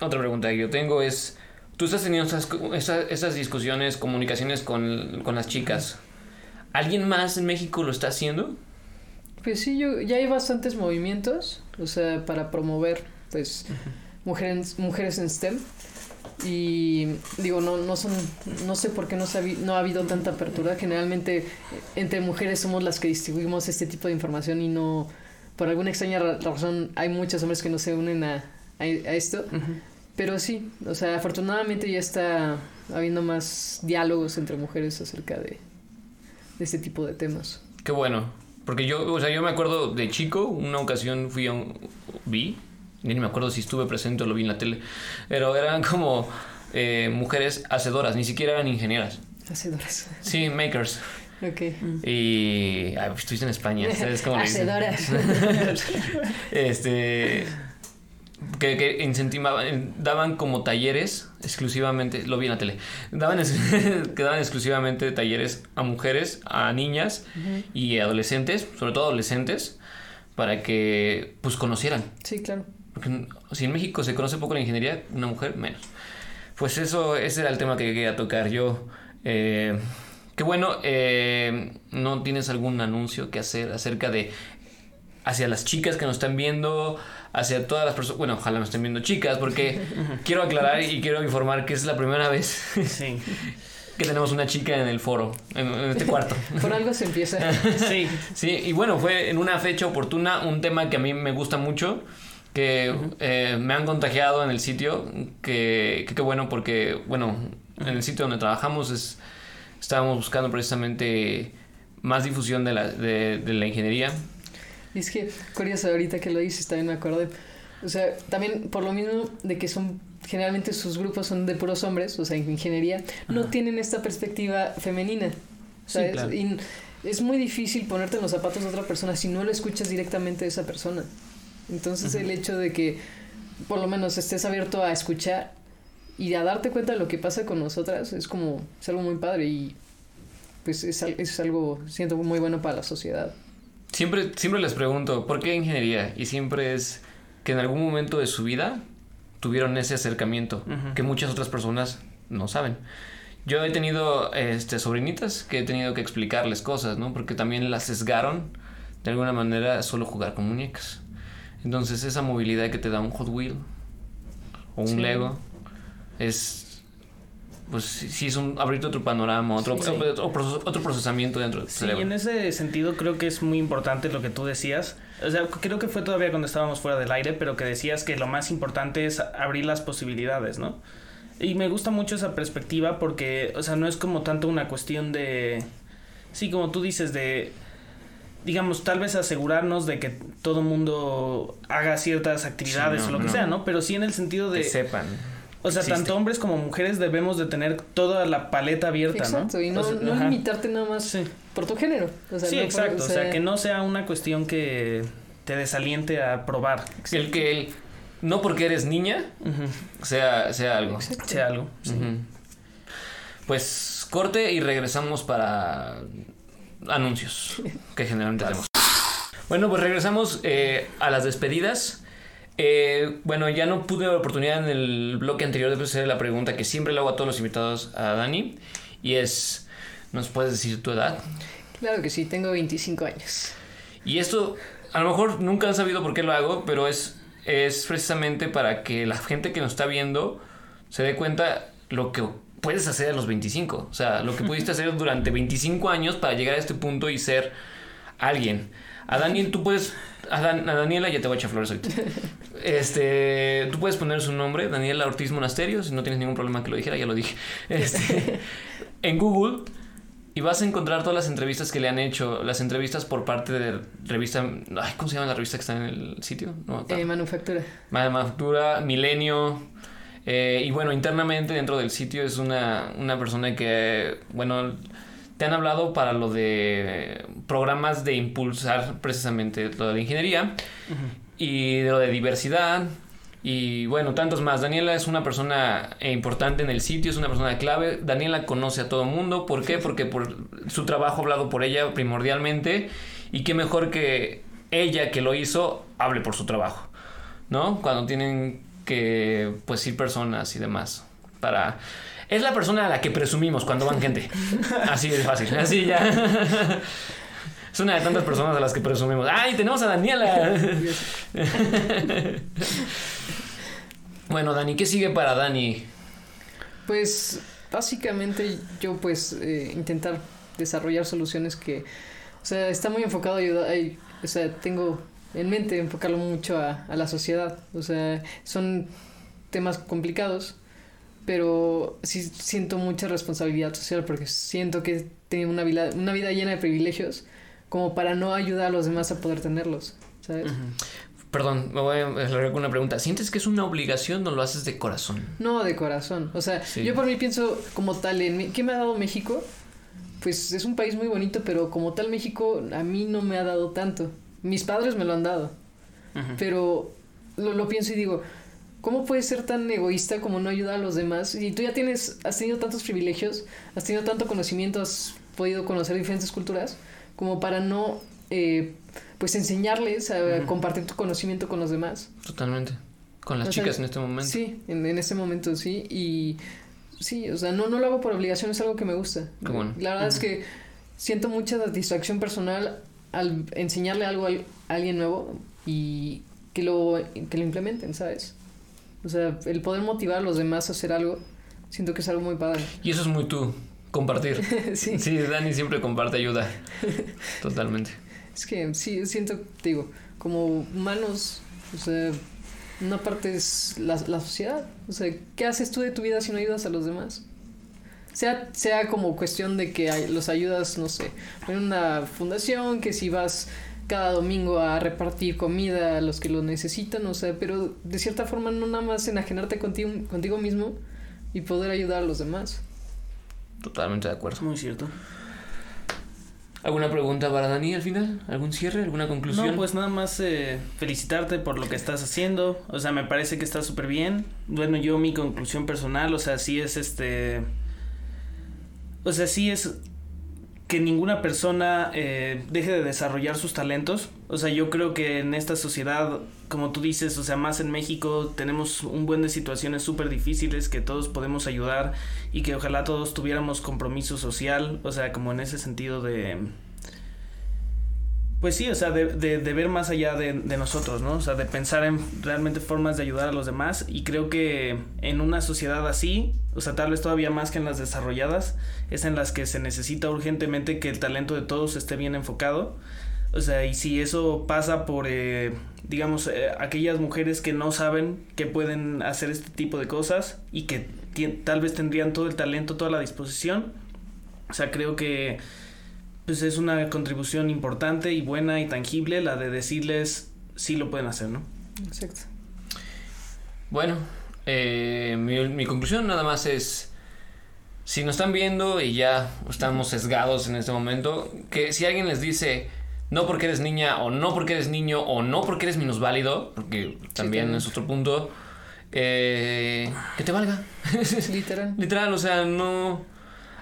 otra pregunta que yo tengo es, tú estás teniendo esas, esas, esas discusiones, comunicaciones con, con las chicas. ¿Alguien más en México lo está haciendo? Pues sí, yo, ya hay bastantes movimientos, o sea, para promover, pues, mujeres, mujeres en STEM. Y digo, no, no son, no sé por qué no, se ha, no ha habido tanta apertura. Generalmente entre mujeres somos las que distribuimos este tipo de información y no, por alguna extraña razón, hay muchos hombres que no se unen a, a, a esto. Pero sí, o sea, afortunadamente ya está habiendo más diálogos entre mujeres acerca de, de este tipo de temas. Qué bueno. Porque yo, o sea, yo me acuerdo de chico, una ocasión fui a un... vi, ni me acuerdo si estuve presente o lo vi en la tele, pero eran como eh, mujeres hacedoras, ni siquiera eran ingenieras. Hacedoras. Sí, makers. Ok. Y... Ay, pues, estuviste en España, ¿sabes cómo le? Hacedoras. este... Que, que incentivaban, daban como talleres exclusivamente, lo vi en la tele, daban, que daban exclusivamente talleres a mujeres, a niñas uh -huh. y adolescentes, sobre todo adolescentes, para que pues conocieran. Sí, claro. Porque si en México se conoce poco la ingeniería, una mujer menos. Pues eso, ese era el tema que quería tocar yo. Eh, qué bueno, eh, ¿no tienes algún anuncio que hacer acerca de hacia las chicas que nos están viendo, hacia todas las personas, bueno, ojalá nos estén viendo chicas, porque quiero aclarar y quiero informar que es la primera vez Sí. que tenemos una chica en el foro, en, en este cuarto. Por algo se empieza. Sí. Sí, y bueno, fue en una fecha oportuna, un tema que a mí me gusta mucho, que uh -huh. eh, me han contagiado en el sitio, que qué bueno porque, bueno, en el sitio donde trabajamos es, estábamos buscando precisamente más difusión de la, de, de la ingeniería. Y es que, curioso, ahorita que lo dices, también me acordé. O sea, también por lo mismo de que son, generalmente sus grupos son de puros hombres, o sea, en ingeniería, no Ajá. tienen esta perspectiva femenina. ¿sabes? Sí, claro. Y es muy difícil ponerte en los zapatos de otra persona si no lo escuchas directamente de esa persona. Entonces, el hecho de que por lo menos estés abierto a escuchar y a darte cuenta de lo que pasa con nosotras es como, es algo muy padre y pues es, es algo, siento, muy bueno para la sociedad. Siempre, siempre les pregunto, ¿por qué ingeniería? Y siempre es que en algún momento de su vida tuvieron ese acercamiento uh -huh. que muchas otras personas no saben. Yo he tenido este, sobrinitas que he tenido que explicarles cosas, ¿no? Porque también las sesgaron de alguna manera a solo jugar con muñecas. Entonces esa movilidad que te da un Hot Wheel o un sí. Lego es pues sí es un abrirte otro panorama, otro, sí, sí. otro, otro procesamiento dentro del sí, cerebro. y en ese sentido creo que es muy importante lo que tú decías. O sea, creo que fue todavía cuando estábamos fuera del aire, pero que decías que lo más importante es abrir las posibilidades, ¿no? Y me gusta mucho esa perspectiva porque, o sea, no es como tanto una cuestión de... Sí, como tú dices, de digamos, tal vez asegurarnos de que todo mundo haga ciertas actividades sí, no, o lo que no. sea, ¿no? Pero sí en el sentido de... Que sepan. O sea, existe. tanto hombres como mujeres debemos de tener toda la paleta abierta, exacto, ¿no? y no, o sea, no limitarte nada más sí. por tu género. O sea, sí, no exacto. Por, o, sea, o sea, que no sea una cuestión que te desaliente a probar. El que el, no porque eres niña uh -huh. sea, sea algo. Exacto. Sea algo. Sí. Uh -huh. Pues corte y regresamos para anuncios que generalmente hacemos. Bueno, pues regresamos eh, a las despedidas. Eh, bueno, ya no pude la oportunidad en el bloque anterior de hacer la pregunta que siempre le hago a todos los invitados a Dani. Y es, ¿nos puedes decir tu edad? Claro que sí, tengo 25 años. Y esto, a lo mejor nunca han sabido por qué lo hago, pero es, es precisamente para que la gente que nos está viendo se dé cuenta lo que puedes hacer a los 25. O sea, lo que pudiste hacer durante 25 años para llegar a este punto y ser alguien. A Daniel, tú puedes. A, Dan- a Daniela ya te voy a echar flores ahorita. Este. Tú puedes poner su nombre, Daniela Ortiz Monasterio, si no tienes ningún problema que lo dijera, ya lo dije. Este, en Google. Y vas a encontrar todas las entrevistas que le han hecho. Las entrevistas por parte de revista. Ay, ¿Cómo se llama la revista que está en el sitio? No. Eh, manufactura. Manufactura, Milenio. eh, y bueno, internamente dentro del sitio es una, una persona que, bueno, te han hablado para lo de programas de impulsar precisamente lo de la ingeniería y de lo de diversidad. Y bueno, tantos más. Daniela es una persona importante en el sitio, es una persona clave. Daniela conoce a todo el mundo. ¿Por qué? Porque por su trabajo hablado por ella primordialmente. Y qué mejor que ella que lo hizo hable por su trabajo. ¿No? Cuando tienen que pues ir personas y demás. Para. Es la persona a la que presumimos cuando van gente. Así de fácil. Así ya. Es una de tantas personas a las que presumimos. ¡Ay, tenemos a Daniela! Bueno, Dani, ¿qué sigue para Dani? Pues básicamente yo pues eh, intentar desarrollar soluciones que, o sea, está muy enfocado a ayudar, ay, o sea, tengo en mente enfocarlo mucho a, a la sociedad, o sea, son temas complicados, pero sí siento mucha responsabilidad social porque siento que he tenido una vida, una vida llena de privilegios como para no ayudar a los demás a poder tenerlos, ¿sabes? Perdón, me voy a con una pregunta. ¿Sientes que es una obligación o lo haces de corazón? No, de corazón. O sea, Sí. yo por mí pienso como tal en... ¿Qué me ha dado México? Pues es un país muy bonito, pero como tal México a mí no me ha dado tanto. Mis padres me lo han dado. Ujú. Pero lo, lo pienso y digo, ¿cómo puedes ser tan egoísta como no ayudar a los demás? Y tú ya tienes, has tenido tantos privilegios, has tenido tanto conocimiento, has podido conocer diferentes culturas, como para no, eh, pues enseñarles a compartir tu conocimiento con los demás. Totalmente. Con las O sea, chicas en este momento. Sí, en, en este momento sí. Y sí, o sea, no, no lo hago por obligación, es algo que me gusta. Qué bueno. La verdad es que siento mucha satisfacción personal al enseñarle algo a alguien nuevo y que lo, que lo implementen, ¿sabes? O sea, el poder motivar a los demás a hacer algo, siento que es algo muy padre. Y eso es muy tú, compartir. sí. Sí, Dani siempre comparte ayuda. Totalmente. Es que sí, siento, digo, como humanos, o sea, una parte es la, la sociedad. O sea, ¿qué haces tú de tu vida si no ayudas a los demás? Sea, sea como cuestión de que los ayudas, no sé, en una fundación, que si vas cada domingo a repartir comida a los que lo necesitan, o sea, pero de cierta forma no nada más enajenarte contigo, contigo mismo y poder ayudar a los demás. Totalmente de acuerdo. Muy cierto. ¿Alguna pregunta para Dani al final? ¿Algún cierre? ¿Alguna conclusión? No, pues nada más eh, felicitarte por lo que estás haciendo. O sea, me parece que está súper bien. Bueno, yo mi conclusión personal, o sea, sí es este... O sea, sí es que ninguna persona eh, deje de desarrollar sus talentos. O sea, yo creo que en esta sociedad, como tú dices, o sea, más en México tenemos un buen de situaciones súper difíciles que todos podemos ayudar y que ojalá todos tuviéramos compromiso social, o sea, como en ese sentido de... Pues sí, o sea, de, de, ver más allá de, de nosotros, ¿no? O sea, de pensar en realmente formas de ayudar a los demás. Y creo que en una sociedad así, o sea, tal vez todavía más que en las desarrolladas, es en las que se necesita urgentemente que el talento de todos esté bien enfocado. O sea, y si eso pasa por, eh, digamos, eh, aquellas mujeres que no saben que pueden hacer este tipo de cosas y que tal vez tendrían todo el talento, toda la disposición, o sea, creo que pues es una contribución importante y buena y tangible la de decirles sí lo pueden hacer, ¿no? Exacto. Bueno, eh, mi, mi conclusión nada más es, si nos están viendo y ya estamos sesgados en este momento, que si alguien les dice, no porque eres niña o no porque eres niño o no porque eres minusválido, porque también también. es otro punto, eh, que te valga. Literal. Literal, o sea, no...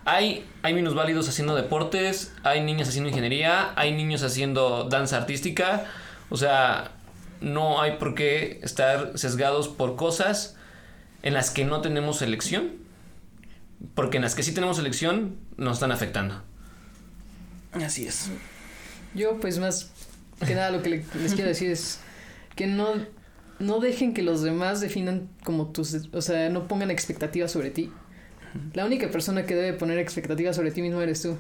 Hay, hay minusválidos haciendo deportes, hay niñas haciendo ingeniería, hay niños haciendo danza artística, o sea, no hay por qué estar sesgados por cosas en las que no tenemos elección, porque en las que sí tenemos elección nos están afectando. Así es. Yo, pues más que nada lo que le- les quiero decir es que no, no dejen que los demás definan como tus, o sea, no pongan expectativas sobre ti. La única persona que debe poner expectativas sobre ti mismo eres tú.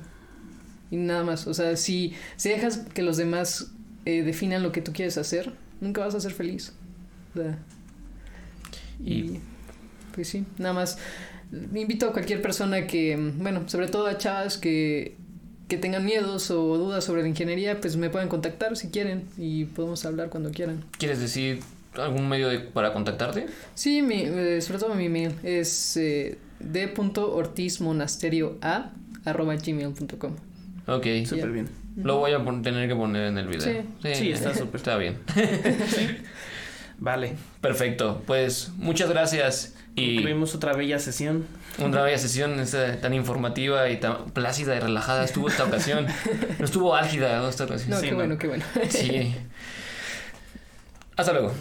Y nada más, o sea, si, si dejas que los demás eh, definan lo que tú quieres hacer, nunca vas a ser feliz. O sea, y, Y- pues sí, nada más invito a cualquier persona que, bueno, sobre todo a chavas que, que tengan miedos o dudas sobre la ingeniería, pues me pueden contactar si quieren y podemos hablar cuando quieran. ¿Quieres decir algún medio de- para contactarte? Sí, mi, eh, sobre todo mi mail es eh, d.ortizmonasterioa arroba gmail.com. Ok. Súper bien. Lo voy a tener que poner en el video. Sí. Sí, está súper. Está bien. Vale. Perfecto. Pues muchas gracias. Y Tuvimos otra bella sesión. una bella sesión esta tan informativa y tan plácida y relajada estuvo esta ocasión. No estuvo álgida esta ocasión. No, Sí, qué no. bueno, qué bueno. Sí. Hasta luego.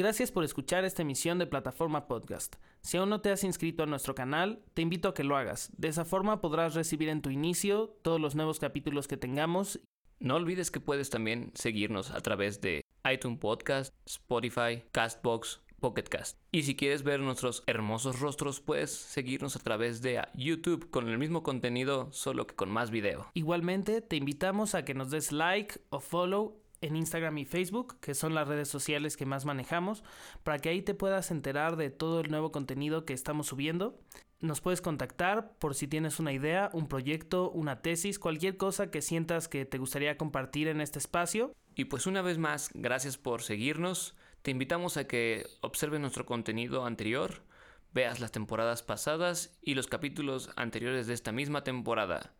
Gracias por escuchar esta emisión de Plataforma Podcast. Si aún no te has inscrito a nuestro canal, te invito a que lo hagas. De esa forma podrás recibir en tu inicio todos los nuevos capítulos que tengamos. No olvides que puedes también seguirnos a través de iTunes Podcast, Spotify, Castbox, Pocket Cast. Y si quieres ver nuestros hermosos rostros, puedes seguirnos a través de YouTube con el mismo contenido, solo que con más video. Igualmente, te invitamos a que nos des like o follow en Instagram y Facebook, que son las redes sociales que más manejamos, para que ahí te puedas enterar de todo el nuevo contenido que estamos subiendo. Nos puedes contactar por si tienes una idea, un proyecto, una tesis, cualquier cosa que sientas que te gustaría compartir en este espacio. Y pues una vez más, gracias por seguirnos. Te invitamos a que observes nuestro contenido anterior, veas las temporadas pasadas y los capítulos anteriores de esta misma temporada.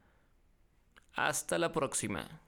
Hasta la próxima.